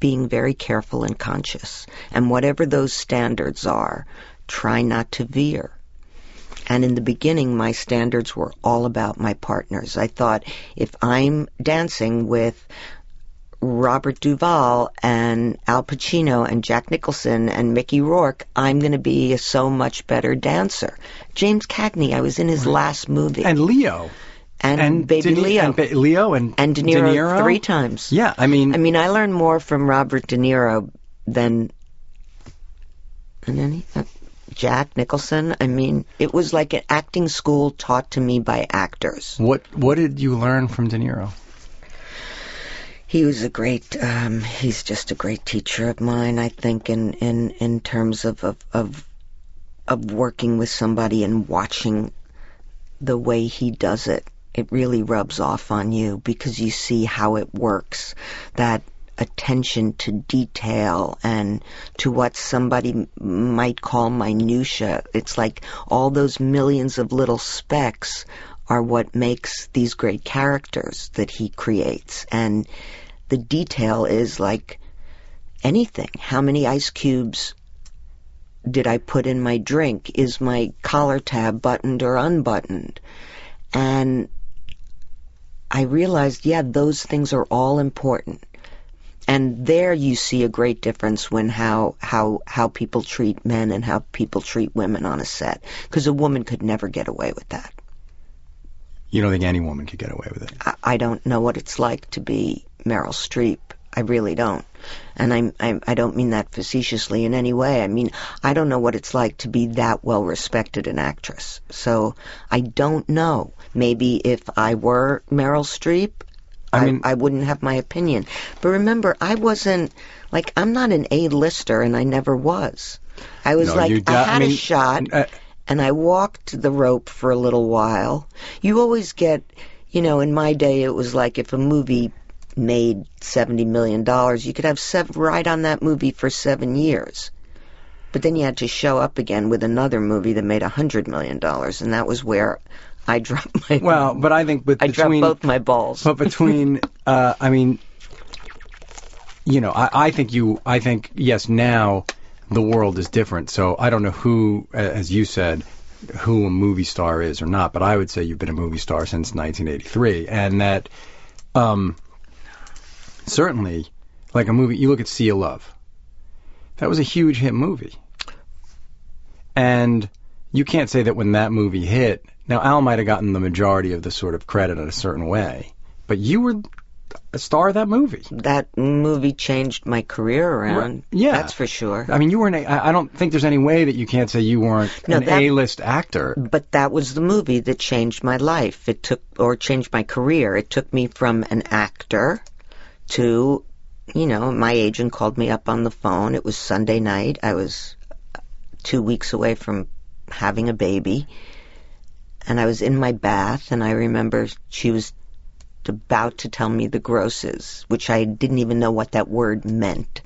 being very careful and conscious. And whatever those standards are, try not to veer. And in the beginning, my standards were all about my partners. I thought if I'm dancing with Robert Duvall and Al Pacino and Jack Nicholson and Mickey Rourke, I'm going to be a so much better dancer. James Cagney, I was in his last movie. And Leo. And, Baby De Leo. And Ba- Leo and, and De Niro, three times. Yeah, I mean, I mean, I learned more from Robert De Niro than than any uh, Jack Nicholson. I mean, it was like an acting school taught to me by actors. what what did you learn from De Niro? He was a great. Um, he's just a great teacher of mine. I think in in in terms of of of, of working with somebody and watching the way he does it. It really rubs off on you because you see how it works. That attention to detail and to what somebody might call minutia. It's like all those millions of little specks are what makes these great characters that he creates. And the detail is like anything. How many ice cubes did I put in my drink? Is my collar tab buttoned or unbuttoned? And I realized, yeah, those things are all important. And there you see a great difference when how how how people treat men and how people treat women on a set because a woman could never get away with that. You don't think any woman could get away with it? I, I don't know what it's like to be Meryl Streep. I really don't. And I'm, I'm, I don't mean that facetiously in any way. I mean, I don't know what it's like to be that well respected an actress. So I don't know. Maybe if I were Meryl Streep, I I, mean- I wouldn't have my opinion. But remember, I wasn't, like, I'm not an A-lister and I never was. I was No, like, I I had mean, a shot uh, and I walked the rope for a little while. You always get, you know, in my day it was like if a movie made seventy million dollars, you could have seven, ride on that movie for seven years. But then you had to show up again with another movie that made a hundred million dollars, and that was where I dropped my. Well, but I think with I dropped both my balls. but between uh, I mean, you know, I, I think you I think yes now the world is different. So I don't know who, as you said, who a movie star is or not, but I would say you've been a movie star since 1983, and that um, certainly like a movie. You look at Sea of Love. That was a huge hit movie. And you can't say that when that movie hit, now Al might have gotten the majority of the sort of credit in a certain way, but you were a star of that movie. that movie changed my career around. Right. Yeah. that's for sure. I mean, you were an, a- I I don't think there's any way that you can't say you weren't No, an that- A-list actor. But that was the movie that changed my life. It took, or changed my career. It took me from an actor to, you know, my agent called me up on the phone. It was Sunday night. I was two weeks away from having a baby. And I was in my bath, and I remember she was about to tell me the grosses, which I didn't even know what that word meant.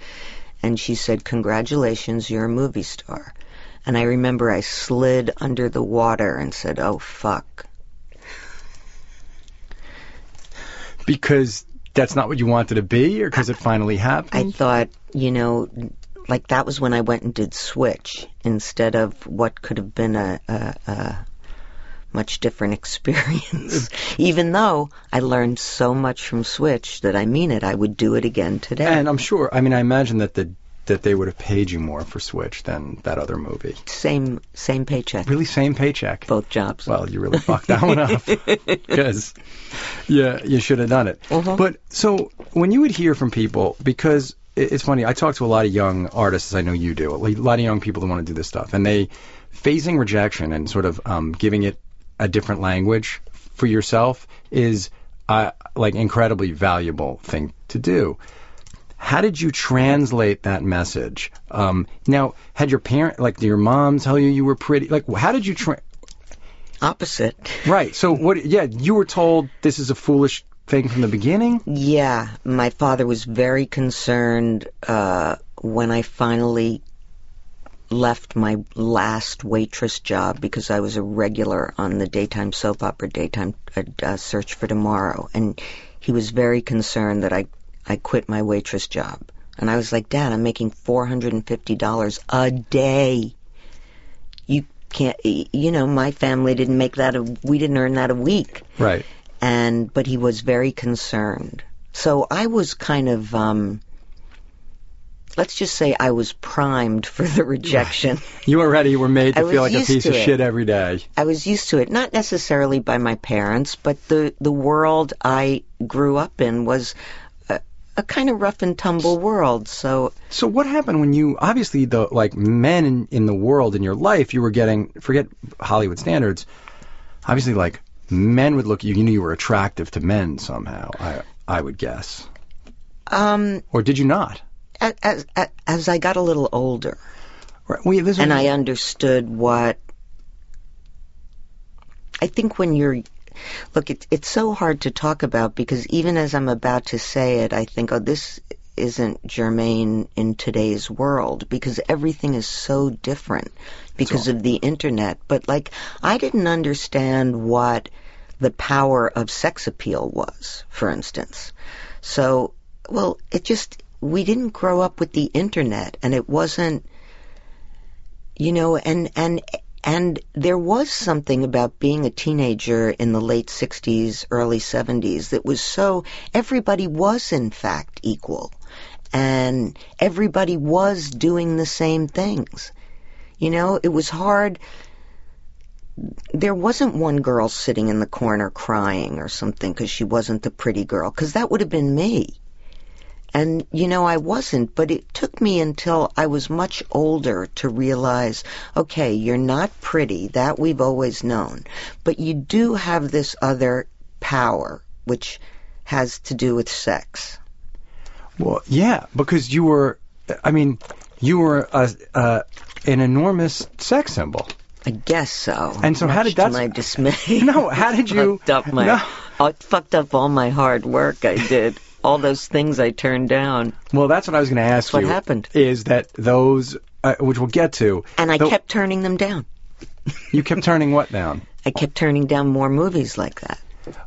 And she said, Congratulations, you're a movie star. And I remember I slid under the water and said, Oh, fuck. Because that's not what you wanted to be, or because it finally happened? I thought, you know, like that was when I went and did Switch instead of what could have been a, a, a much different experience. Even though I learned so much from Switch that I mean it, I would do it again today. and I'm sure. I mean, I imagine that the that they would have paid you more for Switch than that other movie. same same paycheck, Really, same paycheck. both jobs. Well, you really fucked that one up because yeah, you should have done it. Mhm. But so when you would hear from people, because it's funny, I talk to a lot of young artists, as I know you do, a lot of young people that want to do this stuff, and they facing rejection and sort of um, giving it a different language for yourself is uh, like incredibly valuable thing to do. How did you translate that message? Um, now, had your parent, like, did your mom tell you you were pretty? Like, how did you tra- opposite. Right. So what? Yeah, you were told this is a foolish thing from the beginning. Yeah, my father was very concerned uh, when I finally left my last waitress job because I was a regular on the daytime soap opera Daytime uh, uh, Search for Tomorrow, and he was very concerned that I I quit my waitress job. And I was like, Dad, I'm making four hundred and fifty dollars a day. You can't, you know, my family didn't make that. A, we didn't earn that a week Right. and but he was very concerned. So I was kind of um let's just say I was primed for the rejection. You already were made to I feel like a piece of it. shit every day. I was used to it, not necessarily by my parents, but the the world I grew up in was a, a kind of rough and tumble world. So So what happened when you obviously the like men in, in the world in your life you were getting forget Hollywood standards. Obviously like men would look at you you knew you were attractive to men somehow. I I would guess. um Or did you not? As as, as I got a little older Right. Well, this and I understood what I think when you're look it, it's so hard to talk about because even as I'm about to say it I think oh this isn't germane in today's world because everything is so different because of the internet but like I didn't understand what the power of sex appeal was for instance so well it just we didn't grow up with the internet and it wasn't you know and and and there was something about being a teenager in the late 60s early 70s that was so everybody was in fact equal. And everybody was doing the same things. You know it was hard. There wasn't one girl sitting in the corner crying or something because she wasn't the pretty girl because that would have been me and, you know, I wasn't, but it took me until I was much older to realize, okay, you're not pretty, that we've always known, but you do have this other power, which has to do with sex. Well, yeah, because you were I mean, you were a, a an enormous sex symbol. I guess so. And so how did that- to my dismay? No, how did you- fucked up my? No. I uh, fucked up all my hard work. I did all those things I turned down, Well, that's what I was going to ask What you. happened? Is that those uh, which we'll get to. and I kept turning them down. you kept turning what down? I kept turning down more movies like that.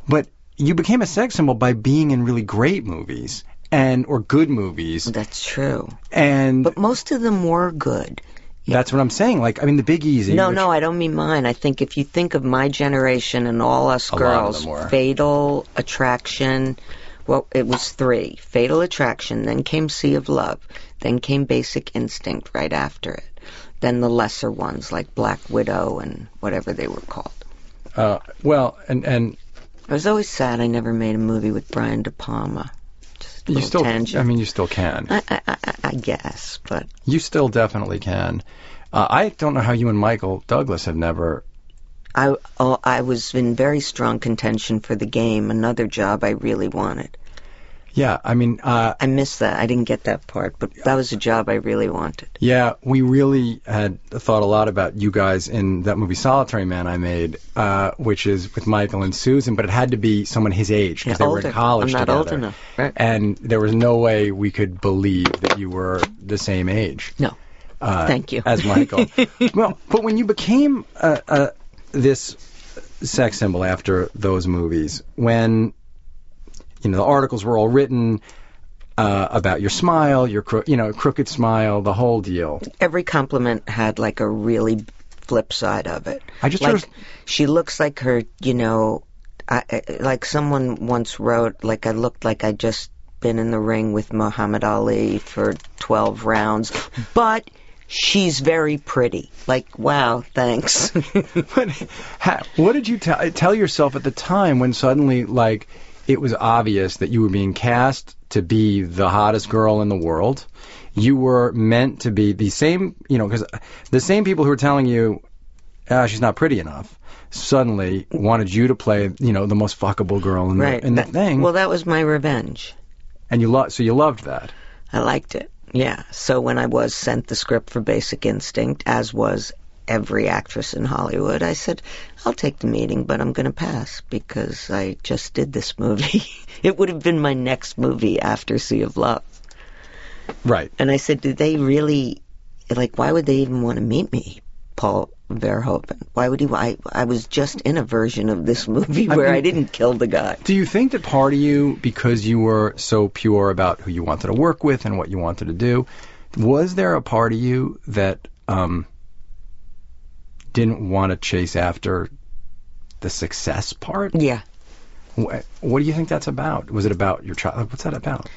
But you became a sex symbol by being in really great movies and or good movies That's true. and But most of them were good. that's what I'm saying. Like I mean, the Big Easy. No, which- no, I don't mean mine. I think if you think of my generation and all us A girls. Fatal Attraction, well, it was three. Fatal Attraction, then came Sea of Love, then came Basic Instinct right after it. Then the lesser ones like Black Widow and whatever they were called. Uh, well, and and I was always sad I never made a movie with Brian De Palma. Just you still. tangent. I mean, you still can. I, I, I, I guess, but You still definitely can. Uh, I don't know how you and Michael Douglas have never. I oh, I was in very strong contention for the game, another job I really wanted. Yeah, I mean, uh, I missed that. I didn't get that part, but that was a job I really wanted. yeah, we really had thought a lot about you guys in that movie Solitary Man I made, uh, which is with Michael and Susan, but it had to be someone his age because Yeah, they were in college I'm not together. old enough. Right. And there was no way we could believe that you were the same age. No. uh, Thank you. as Michael. well, but when you became uh, uh, this sex symbol after those movies, when you know the articles were all written uh, about your smile, your cro- you know crooked smile, the whole deal. Every compliment had like a really flip side of it. I just like she looks like her, you know, I, I- like someone once wrote, like I looked like I'd just been in the ring with Muhammad Ali for 12 rounds, but she's very pretty. Like, wow, thanks. But ha, what did you tell tell yourself at the time when suddenly like it was obvious that you were being cast to be the hottest girl in the world? You were meant to be the same, you know, because the same people who were telling you ah, she's not pretty enough suddenly wanted you to play, you know, the most fuckable girl in the, right. in the That- thing, Well, that was my revenge. and you lo- so you loved that. I liked it. Yeah. So when I was sent the script for Basic Instinct, as was every actress in Hollywood. I said, I'll take the meeting, but I'm going to pass because I just did this movie. it would have been my next movie after Sea of Love. Right. And I said, did they really, like, why would they even want to meet me, Paul Verhoeven? Why would he, I, I was just in a version of this movie where I mean- didn't kill the guy. Do you think that part of you, because you were so pure about who you wanted to work with and what you wanted to do, was there a part of you that um, didn't want to chase after the success part? Yeah. Wh- What do you think that's about? Was it about your child? What's that about?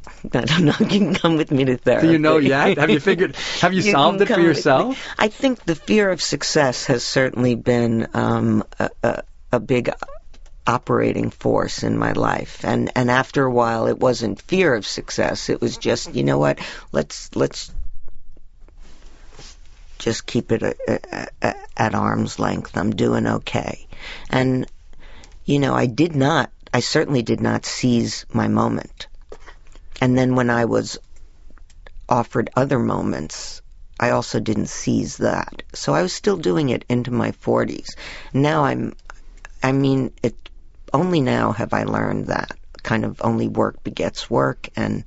I don't know. You can come with me to therapy. Do you know yet? Have you figured? Have you, You solved it for yourself? I think the fear of success has certainly been um, a, a, a big operating force in my life, and and after a while, it wasn't fear of success. It was just, you know what? Let's let's just keep it a, a, a, at arm's length. I'm doing okay, and you know, I did not. I certainly did not seize my moment. And then when I was offered other moments, I also didn't seize that. So I was still doing it into my 40s. Now I'm, I mean, it, only now have I learned that kind of only work begets work and,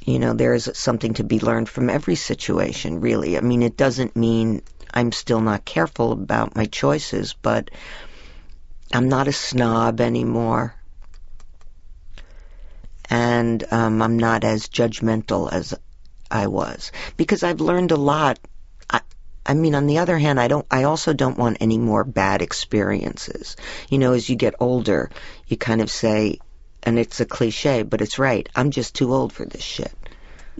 you know, there's something to be learned from every situation, really. I mean, it doesn't mean I'm still not careful about my choices, but I'm not a snob anymore and um, I'm not as judgmental as I was because I've learned a lot. I, I mean, on the other hand, I don't. I also don't want any more bad experiences. You know, as you get older, you kind of say, and it's a cliche, but it's right. I'm just too old for this shit.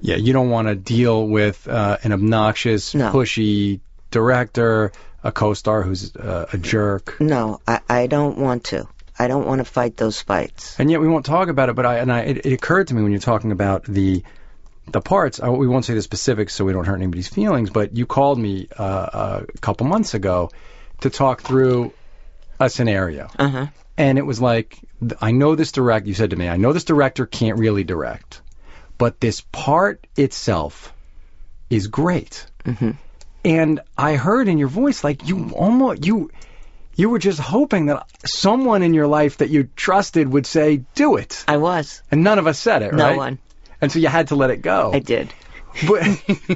Yeah, you don't want to deal with uh, an obnoxious, No. pushy director, a co-star who's uh, a jerk. No, I, I don't want to. I don't want to fight those fights. And yet we won't talk about it. But I and I, it, it occurred to me when you're talking about the the parts. I, we won't say the specifics so we don't hurt anybody's feelings. But you called me uh, a couple months ago to talk through a scenario, Uh huh. and it was like I know this direct. You said to me, I know this director can't really direct, but this part itself is great. Mm-hmm. And I heard in your voice like you almost you you were just hoping that someone in your life that you trusted would say, "Do it." I was. And none of us said it, No right? one. And so you had to let it go. I did. But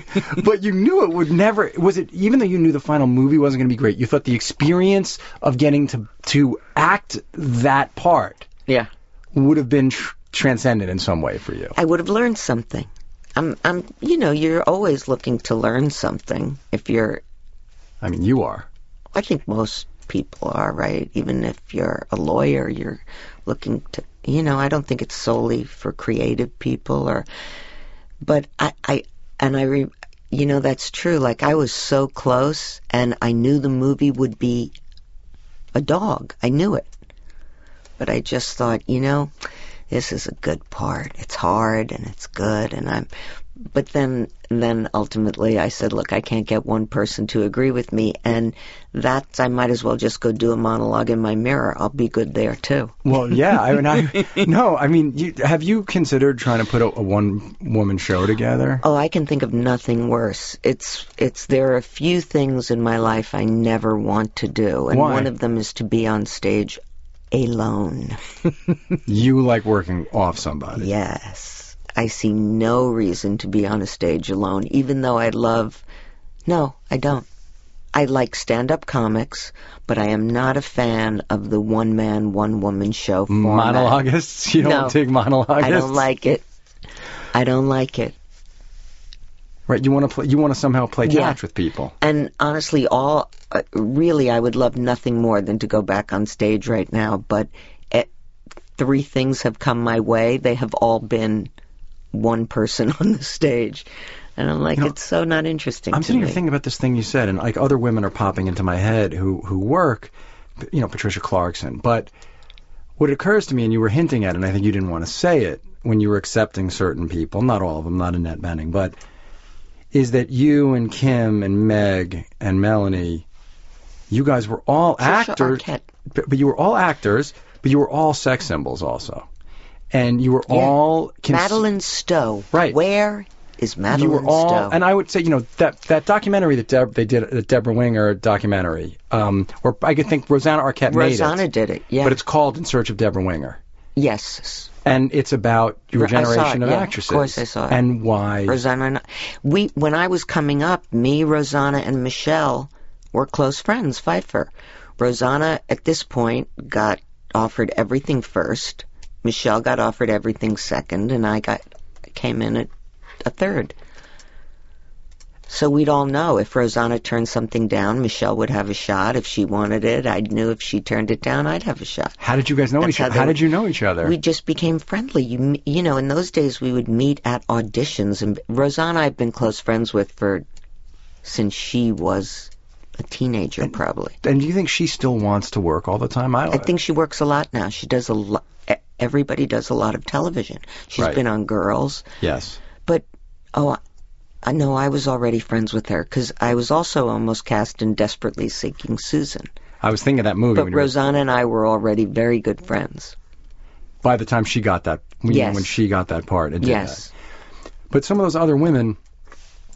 but you knew it would never was it even though you knew the final movie wasn't going to be great, you thought the experience of getting to to act that part Yeah. would have been tr- transcendent in some way for you. I would have learned something. I'm, I'm, you know, you're always looking to learn something. If you're, I mean, you are. I think most people are, right? Even if you're a lawyer, you're looking to, you know, I don't think it's solely for creative people or, but I, I, and I, re, you know, that's true. Like I was so close and I knew the movie would be a dog. I knew it. But I just thought, you know, this is a good part. It's hard and it's good and I'm but then then ultimately I said, look, I can't get one person to agree with me and that I might as well just go do a monologue in my mirror. I'll be good there too. Well, yeah. I mean, I no. I mean, you, have you considered trying to put a, a one woman show together? Oh, I can think of nothing worse. It's it's there are a few things in my life I never want to do, and Why? one of them is to be on stage alone. You like working off somebody. Yes. I see no reason to be on a stage alone, even though I love. No, I don't. I like stand up comics, but I am not a fan of the one man, one woman show format. Monologists? You don't No. dig monologists? I don't like it. I don't like it. Right. You want to play. You want to somehow play Yeah. catch with people. And honestly, all uh, really, I would love nothing more than to go back on stage right now. But eh, three things have come my way. They have all been one person on the stage, and I'm like, You know, it's so not interesting. I'm to sitting here thinking about this thing you said, and like other women are popping into my head who who work, you know, Patricia Clarkson. But what occurs to me, and you were hinting at, it, and I think you didn't want to say it when you were accepting certain people, not all of them, not Annette Bening, but is that you and Kim and Meg and Melanie, you guys were all actors, Arquette. but you were all actors, but you were all sex symbols also, and you were Yeah. all cons- Madeleine Stowe. Right. Where is Madeleine you were all, Stowe. and I would say, you know, that that documentary that Deb, they did, the Deborah Winger documentary, um, or I could think Rosanna Arquette Rosanna made it, did it. Yeah. but it's called In Search of Deborah Winger, yes. and it's about your I saw it, generation of yeah, of course I saw it. and why. Rosanna and I, we when I was coming up, me, Rosanna, and Michelle were close friends. Pfeiffer. Rosanna at this point got offered everything first. Michelle got offered everything second, and I got came in at a third. So we'd all know if Rosanna turned something down, Michelle would have a shot. If she wanted it, I knew if she turned it down, I'd have a shot. how did you guys know That's each how other? they How did you know each other? We just became friendly. You you know, in those days we would meet at auditions, and Rosanna I've been close friends with for since she was a teenager, probably. and do you think she still wants to work all the time? I, I think she works a lot now. She does a lot. Everybody does a lot of television. She's Right. been on Girls, yes. but oh, I- know I was already friends with her because I was also almost cast in Desperately Seeking Susan. I was thinking of that movie. But when you were- Rosanna and I were already very good friends. by the time she got that, know, Yes. when she got that part, did Yes, that. But some of those other women,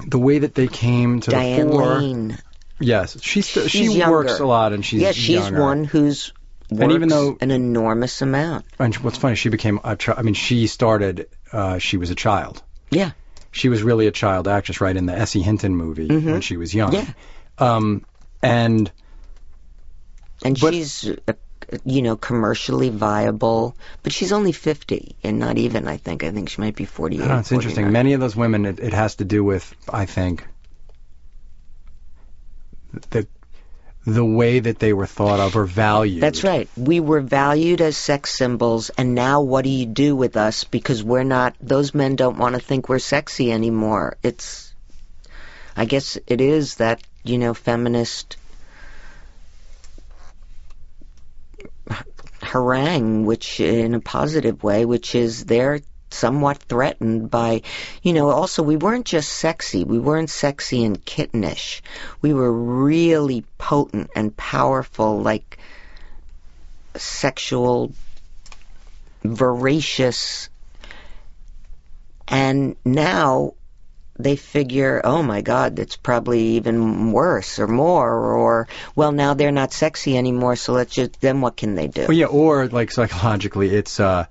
the way that they came to Diane the fore, Lane. yes, she's still, she She's works younger. a lot, and she's yeah, she's younger. one who's And even though- an enormous amount. And what's funny, she became a child. I mean, she started. Uh, she was a child. Yeah. She was really a child actress, right, in the S.E. Hinton movie when she was young. Mm-hmm. Yeah. Um, and And But- she's, uh, you know, commercially viable, but she's only 50 and not even, I think. I think she might be 48. oh, it's interesting. Many of those women, it, it has to do with, I think, the the way that they were thought of or valued. That's right. We were valued as sex symbols, and now what do you do with us? Because we're not, those men don't want to think we're sexy anymore. It's, I guess it is that, you know, feminist harangue, which in a positive way, which is they're somewhat threatened by, you know, also we weren't just sexy, we weren't sexy and kittenish. We were really potent and powerful, like sexual, voracious. And now they figure, oh my God, it's probably even worse or more, or, well, now they're not sexy anymore, so let's just, then what can they do? Well, yeah, or like psychologically, it's uh,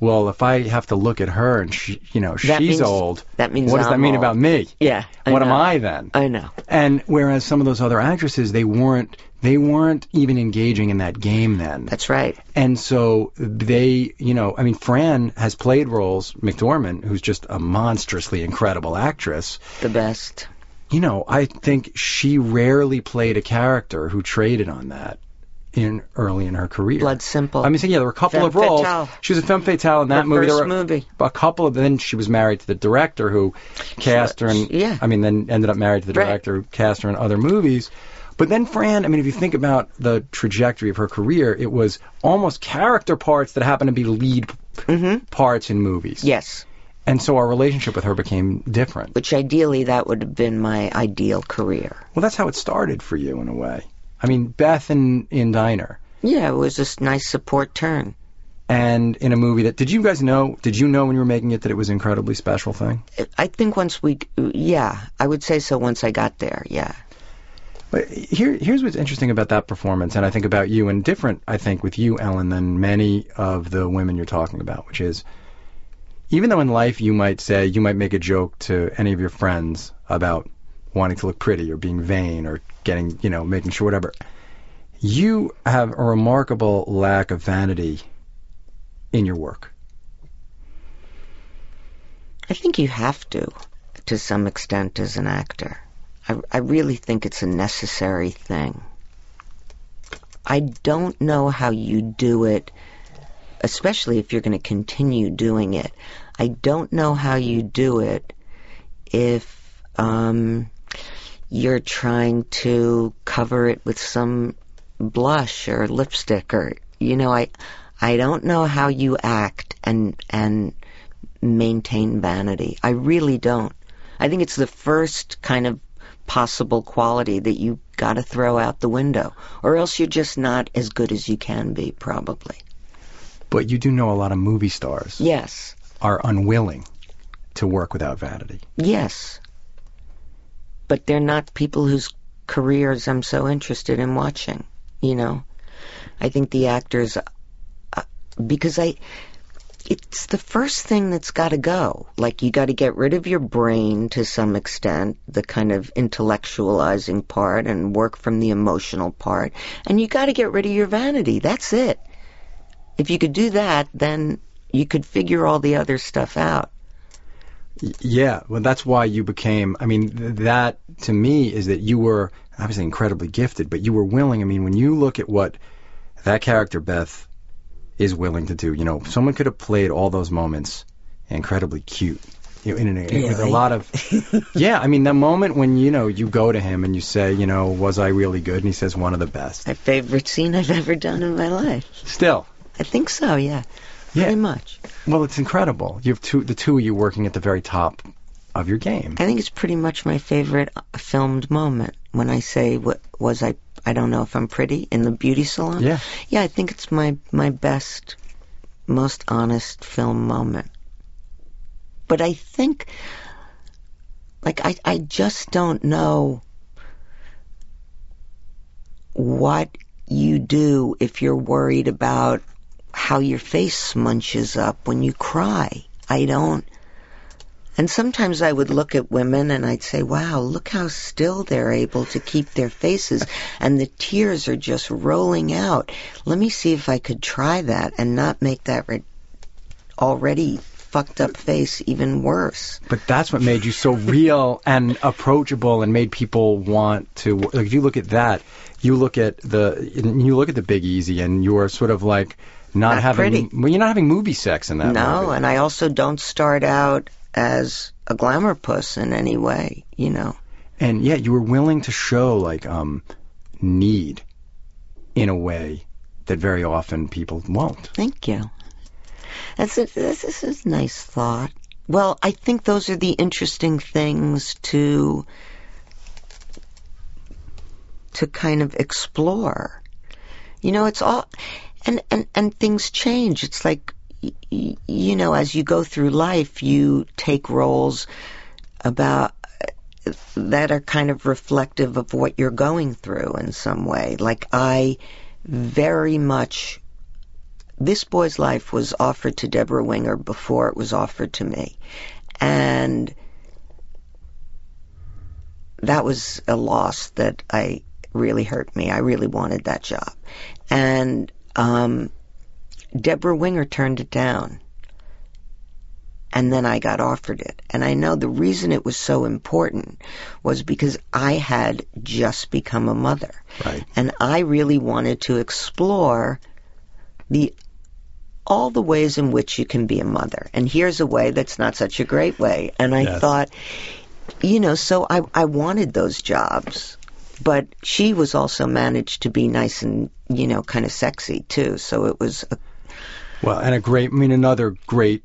well, if I have to look at her and she, you know, That she's means- old. that means what does that I'm mean old. about me? Yeah. I what am. I then? I know. And whereas some of those other actresses, they weren't, they weren't even engaging in that game then. That's right. And so they, you know, I mean, Fran has played roles. McDormand, who's just a monstrously incredible actress. The best. You know, I think she rarely played a character who traded on that in early in her career. Blood Simple. I mean, so yeah, there were a couple Femme of roles. fatale. She was a femme fatale in that Her movie. first movie. a couple of. Then she was married to the director who cast her, and yeah. I mean, then ended up married to the Right. director who cast her in other movies. But then Fran, I mean, if you think about the trajectory of her career, it was almost character parts that happened to be lead Mm-hmm. parts in movies. Yes. And so our relationship with her became different. Which ideally that would have been my ideal career. Well, that's how it started for you in a way. I mean, Beth in, in Diner. Yeah, it was a s- nice support turn. And in a movie that, did you guys know, did you know when you were making it that it was an incredibly special thing? I think once we, yeah, I would say so once I got there, yeah. But here, here's what's interesting about that performance, and I think about you, and different, I think, with you, Ellen, than many of the women you're talking about, which is, even though in life you might say, you might make a joke to any of your friends about wanting to look pretty or being vain or getting, you know, making sure whatever, you have a remarkable lack of vanity in your work. I think you have to, to some extent, as an actor. I, I really think it's a necessary thing. I don't know how you do it, especially if you're going to continue doing it. I don't know how you do it if um, you're trying to cover it with some blush or lipstick or you know I I don't know how you act and and maintain vanity. I really don't. I think it's the first kind of possible quality that you got to throw out the window, or else you're just not as good as you can be, probably. But you do know a lot of movie stars Yes. are unwilling to work without vanity. Yes. But they're not people whose careers I'm so interested in watching, you know. I think the actors, uh, because I, it's the first thing that's got to go. Like you got to get rid of your brain to some extent, the kind of intellectualizing part, and work from the emotional part, and you got to get rid of your vanity. That's it. If you could do that, then you could figure all the other stuff out. Yeah, well, that's why you became. I mean, th- that to me is that you were obviously incredibly gifted, but you were willing. I mean, when you look at what that character Beth is willing to do, you know, someone could have played all those moments incredibly cute. You know, in, in, in, with a lot of, yeah. I mean, the moment when you know you go to him and you say, you know, was I really good? And he says, one of the best. My favorite scene I've ever done in my life. Still, I think so, yeah. Very much. Well, it's incredible. You have two, the two of you working at the very top of your game. I think it's pretty much my favorite uh, filmed moment when I say what was I I don't know if I'm pretty in the beauty salon. Yeah. Yeah, I think it's my my best most honest film moment. But I think like I I just don't know what you do if you're worried about how your face munches up when you cry. I don't and sometimes I would look at women and I'd say, wow, look how still they're able to keep their faces and the tears are just rolling out. Let me see if I could try that and not make that re- already fucked up face even worse. But that's what made you so real and approachable, and made people want to. Like, if you look at that, you look at the you look at the Big Easy, and you're sort of like not, Not having. pretty. Well, you're not having movie sex in that. no, movie. and I also don't start out as a glamour puss in any way, you know. and yet you were willing to show like um need in a way that very often people won't. Thank you. That's a, this is a nice thought. Well, I think those are the interesting things to to kind of explore. You know, it's all and and and things change. It's like you know, as you go through life, you take roles about that are kind of reflective of what you're going through in some way. Like I very much this boy's life was offered to Debra Winger before it was offered to me. And that was a loss that I really hurt me. I really wanted that job. And um, Debra Winger turned it down. And then I got offered it. And I know the reason it was so important was because I had just become a mother. Right. And I really wanted to explore the all the ways in which you can be a mother. And here's a way that's not such a great way. And I Yes. thought, you know, so I I wanted those jobs. But she was also managed to be nice and, you know, kind of sexy too. So it was a Well, and a great. I mean, another great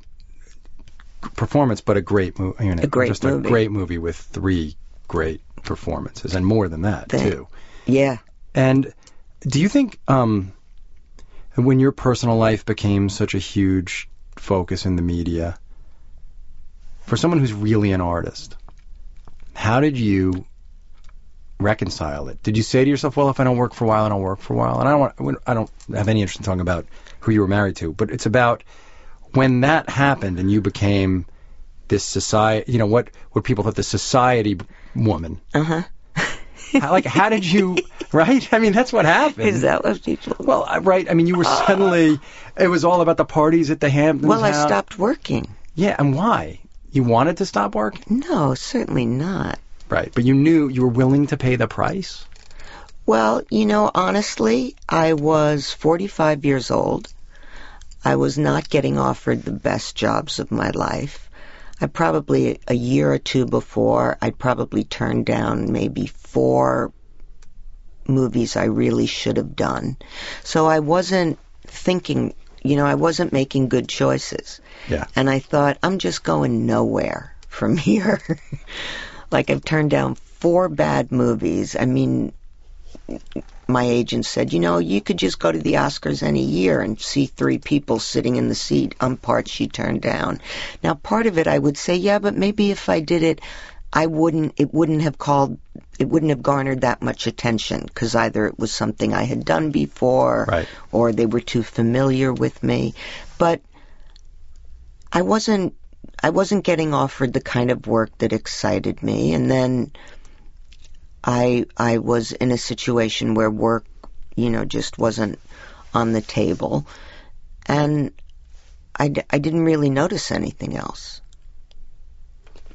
performance, but a great movie. You know, A great just movie. a great movie with three great performances, and more than that Thank- too. yeah. And do you think um, when your personal life became such a huge focus in the media, for someone who's really an artist, how did you reconcile it? Did you say to yourself, "Well, if I don't work for a while, I don't work for a while"? And I don't, want, I don't have any interest in talking about who you were married to, but it's about when that happened and you became this society. You know what? What people thought the society woman. Uh huh. How, like, how did you? Right? I mean, that's what happened. Is that what people? Well, right. I mean, you were suddenly. It was all about the parties at the Hamptons. Well, I stopped working. Yeah, and why? You wanted to stop working, No, certainly not. Right? But you knew you were willing to pay the price. Well, you know, honestly, I was 45 years old. I was not getting offered the best jobs of my life. I probably, a year or two before, I'd probably turned down maybe four movies I really should have done. So I wasn't thinking, you know, I wasn't making good choices. Yeah. And I thought, I'm just going nowhere from here. Like I've turned down four bad movies. I mean, my agent said, you know, you could just go to the Oscars any year and see three people sitting in the seat on parts she turned down. Now, part of it, I would say, yeah, but maybe if I did it, I wouldn't. It wouldn't have called. It wouldn't have garnered that much attention because either it was something I had done before, Right. or they were too familiar with me. But I wasn't. I wasn't getting offered the kind of work that excited me, and then I I was in a situation where work, you know, just wasn't on the table, and I, d- I didn't really notice anything else.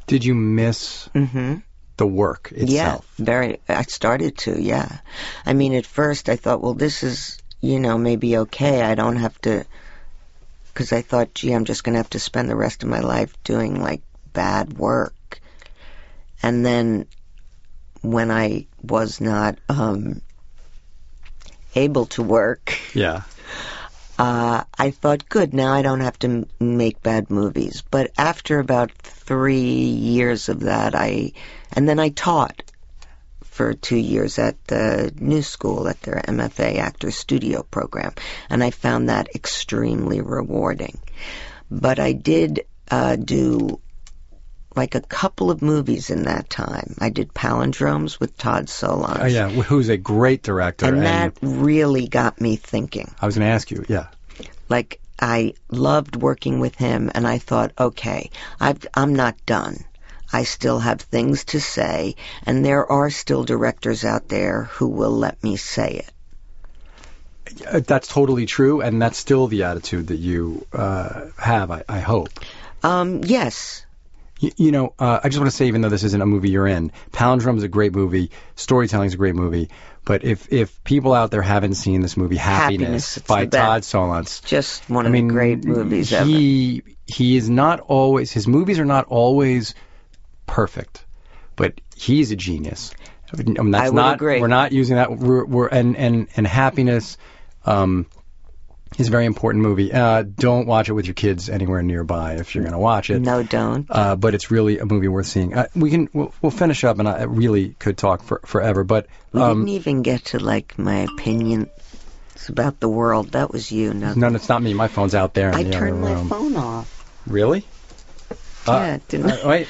Did you miss hmm the work itself? Yeah, very. I started to. Yeah, I mean, at first I thought, well, this is you know maybe okay. I don't have to, because I thought, gee, I'm just gonna have to spend the rest of my life doing like bad work, and then when I was not um, able to work, Yeah. uh, I thought, good, now I don't have to m- make bad movies. But after about three years of that, I, and then I taught for two years at the New School at their MFA Actor Studio program, and I found that extremely rewarding. But I did uh, do like a couple of movies in that time. I did Palindromes with Todd Solondz. Oh, yeah. Who's a great director. And that really got me thinking. I was going to ask you. Yeah. like I loved working with him and I thought, okay, I've, I'm not done. I still have things to say and there are still directors out there who will let me say it. Uh, That's totally true, and that's still the attitude that you uh, have. I, I hope. Um, yes. You, you know, uh, I just want to say, even though this isn't a movie you're in, Palindrome is a great movie. Storytelling is a great movie. But if if people out there haven't seen this movie, Happiness, Happiness, by. Todd Solondz, Just one I of mean, the great movies ever. he he is not always his movies are not always perfect, but he's a genius. I mean, that's I would not agree. we're not using that. We're, we're and and and happiness. Um, is a very important movie. Uh, don't watch it with your kids anywhere nearby if you're going to watch it. No, don't. Uh, but it's really a movie worth seeing. Uh, we can we'll, we'll finish up, and I really could talk for forever. But We um, didn't even get to like my opinion it's about the world. That was you. No, no, it's not me. My phone's out there in I the other turned my phone off. Really? Yeah, didn't uh, wait.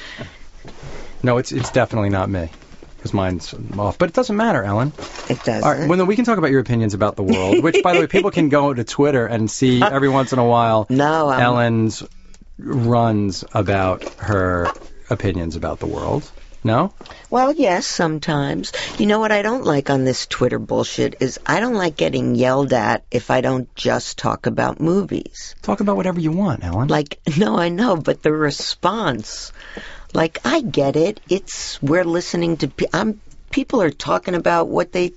No, it's it's definitely not me. Because mine's off. But it doesn't matter, Ellen. It does. All right, well, then we can talk about your opinions about the world, which, by the way, people can go to Twitter and see every once in a while no, I'm, Ellen's runs about her opinions about the world. No? Well, yes, sometimes. You know what I don't like on this Twitter bullshit is I don't like getting yelled at if I don't just talk about movies. Talk about whatever you want, Ellen. Like, no, I know, but the response, like, I get it. It's we're listening to. pe- I'm people are talking about what they.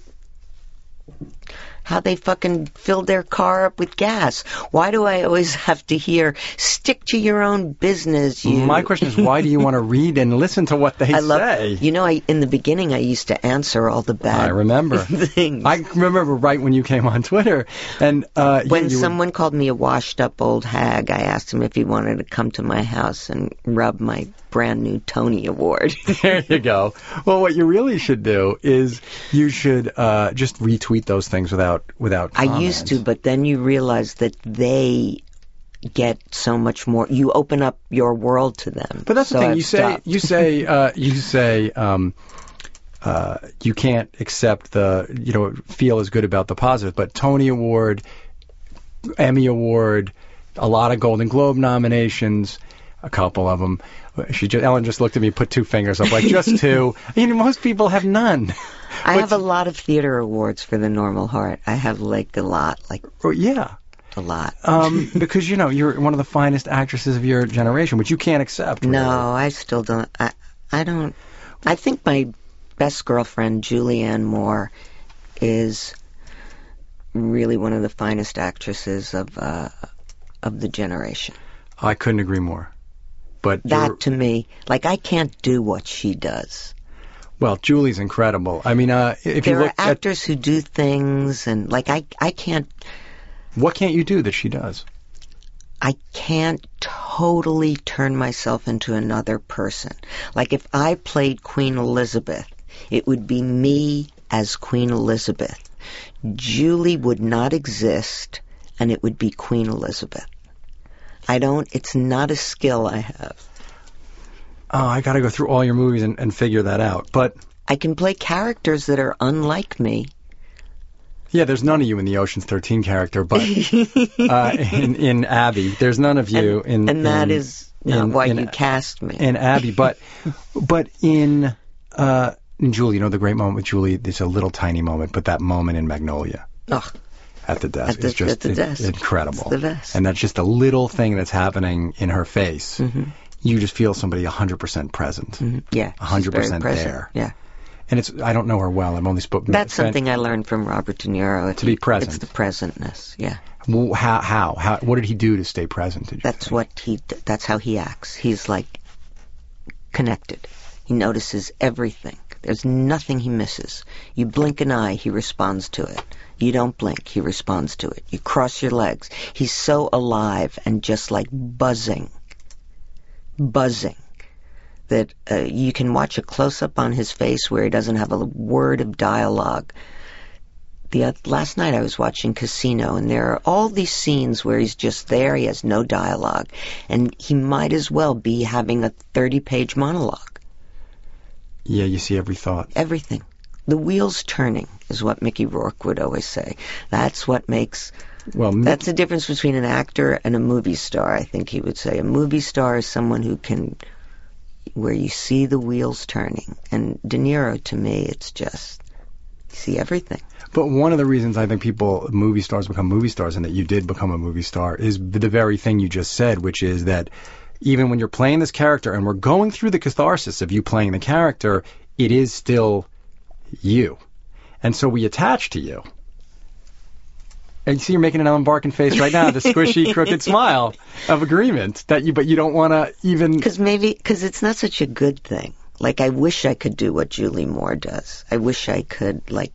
How they fucking filled their car up with gas. Why do I always have to hear, stick to your own business, you. My question is, why do you want to read and listen to what they I love, say? you know, I in the beginning I used to answer all the bad I remember. things. I remember right when you came on Twitter, and uh, when you, you were- someone called me a washed up old hag, I asked him if he wanted to come to my house and rub my brand new Tony Award. there you go. Well, what you really should do is you should uh, just retweet those things without without. I used to, but then you realize that they get so much more. You open up your world to them. But that's So the thing. You say you say uh, you say um, uh, you can't accept the you know feel as good about the positive, but Tony Award, Emmy Award, a lot of Golden Globe nominations, a couple of them. She just, Ellen just looked at me, put two fingers up, like just two. You know, most people have none. I have a lot of theater awards for the Normal Heart. I have like a lot, like Well, yeah, a lot. um, because you know you're one of the finest actresses of your generation, which you can't accept. No. I still don't. I I don't. I think my best girlfriend, Julianne Moore, is really one of the finest actresses of uh, of the generation. I couldn't agree more. But That to me, like I can't do what she does. well, Julie's incredible. I mean, uh, if you there are look at actors who do things, and like I I can't what can't you do that she does? I can't totally turn myself into another person. Like if I played Queen Elizabeth, it would be me as Queen Elizabeth. Julie would not exist and it would be Queen Elizabeth. I don't, it's not a skill I have. Oh, I got to go through all your movies and, and figure that out. But I can play characters that are unlike me. yeah, there's none of you in the Ocean's 13 character, but uh, in in Abby, there's none of you in. and that in- is not in- why you cast me. in Abby, but but in uh, in Julie, you know the great moment with Julie. It's a little tiny moment, but that moment in Magnolia Ugh, at the desk At the- is just at the in- desk. incredible. It's the best. And that's just a little thing that's happening in her face. Mm-hmm. You just feel somebody 100% present. yeah, very percent present. there. Yeah, And it's I don't know her well. I've only spoken. that's spent- something I learned from Robert De Niro. To be present. It's the presentness. Yeah, Well, How how how what did he do to stay present? Did you that's think? what he. That's how he acts. He's like connected. He notices everything. There's nothing he misses. You blink an eye, he responds to it. You don't blink, he responds to it. You cross your legs. He's so alive and just like buzzing, buzzing, that uh, you can watch a close up on his face where he doesn't have a word of dialogue. The oth- last night I was watching Casino, and there are all these scenes where he's just there. He has no dialogue, and he might as well be having a thirty-page monologue. Yeah, you see every thought. Everything. The wheels turning is what Mickey Rourke would always say. That's what makes Well, that's the difference between an actor and a movie star, I think he would say. A movie star is someone who can, where you see the wheels turning. And De Niro, to me, it's just, you see everything. But one of the reasons I think people, movie stars, become movie stars, and that you did become a movie star, is the very thing you just said, which is that even when you're playing this character, and we're going through the catharsis of you playing the character, it is still you, and so we attach to you. And you see, you're making an Ellen Barkin face right now, the squishy, crooked smile of agreement that you, but you don't want to even. Because maybe, because it's not such a good thing. Like, I wish I could do what Julie Moore does. I wish I could, like,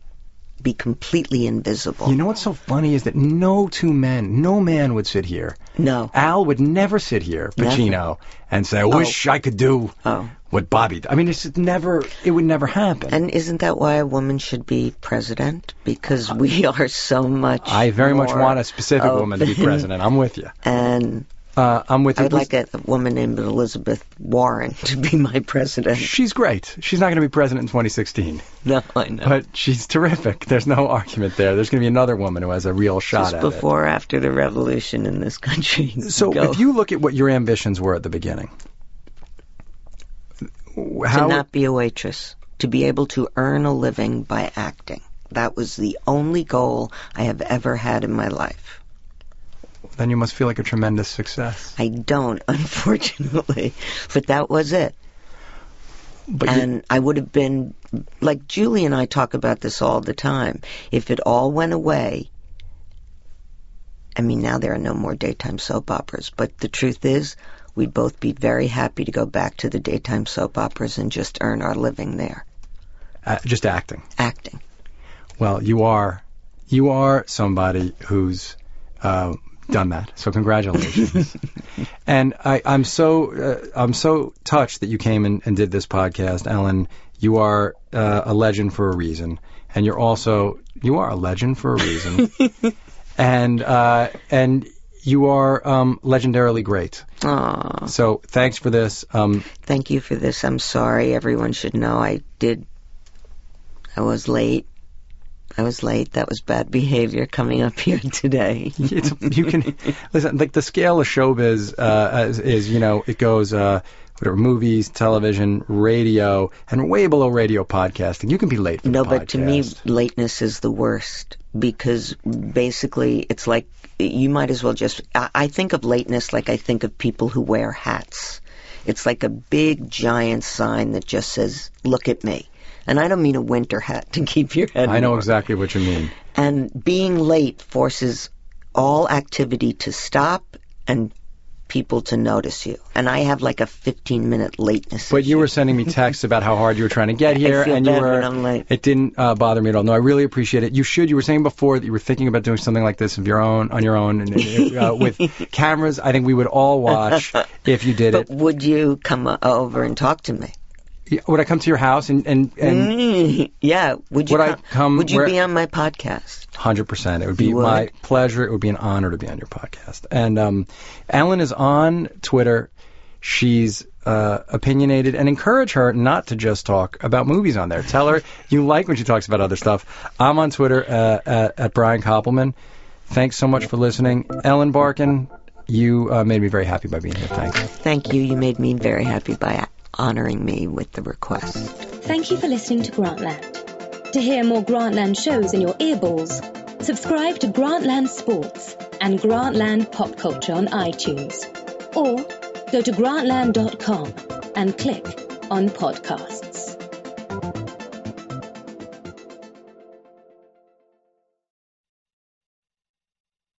be completely invisible. You know what's so funny is that no two men, no man would sit here. No. Al would never sit here, Never. Pacino, and say, "I wish oh. I could do Oh. what Bobby." Did. I mean, it's just never. It would never happen. And isn't that why a woman should be president? Because uh, we are so much. I very much more want a specific woman to be open. president. I'm with you. And Uh, I'm with I you. would like a, a woman named Elizabeth Warren to be my president. She's great. She's not going to be president in 2016, No, I know. but she's terrific. There's no argument there. There's going to be another woman who has a real shot at it. Just at before or after the revolution in this country. So, Go. if you look at what your ambitions were at the beginning, how to not be a waitress, to be able to earn a living by acting. That was the only goal I have ever had in my life. Then you must feel like a tremendous success. I don't, unfortunately, but that was it. But you- and I would have been like Julie and I talk about this all the time. If it all went away, I mean, now there are no more daytime soap operas, but the truth is, we'd both be very happy to go back to the daytime soap operas and just earn our living there, uh, just acting. acting. Well, you are you are somebody who's uh, done that. So congratulations. and I, I'm so uh, I'm so touched that you came and, and did this podcast, Ellen. You are uh, a legend for a reason, and you're also you are a legend for a reason, and uh, and you are um, legendarily great. Aw, So thanks for this. Um, thank you for this. I'm sorry. Everyone should know I did. I was late. I was late. That was bad behavior coming up here today. you can listen like the scale of showbiz uh, is, is you know it goes uh, whatever movies, television, radio, and way below radio podcasting. You can be late. No, but to me, lateness is the worst because basically it's like you might as well just. I, I think of lateness like I think of people who wear hats. It's like a big giant sign that just says, look at me. And I don't mean a winter hat to keep your head I know warm. exactly what you mean. And being late forces all activity to stop and people to notice you. And I have like a 15 minute lateness. But you were sending me texts about how hard you were trying to get here, and you were. I'm late. It didn't uh, bother me at all. No, I really appreciate it. You should. You were saying before that you were thinking about doing something like this of your own, on your own, and uh, with cameras. I think we would all watch if you did it. But it. would you come over and talk to me? Would I come to your house and and and Mm, yeah. Would you Would I come, come Would you where- be on my podcast? Hundred percent. It would be would? my pleasure. It would be an honor to be on your podcast. And um, Ellen is on Twitter. She's uh, opinionated, and encourage her not to just talk about movies on there. Tell her you like when she talks about other stuff. I'm on Twitter uh, at, at Brian Koppelman. Thanks so much for listening, Ellen Barkin. You uh, made me very happy by being here. Thanks. Thank you. You made me very happy by honoring me with the request. Thank you for listening to Grantland. To hear more Grantland shows in your earballs, subscribe to Grantland Sports and Grantland Pop Culture on iTunes. Or go to grantland.com and click on podcast.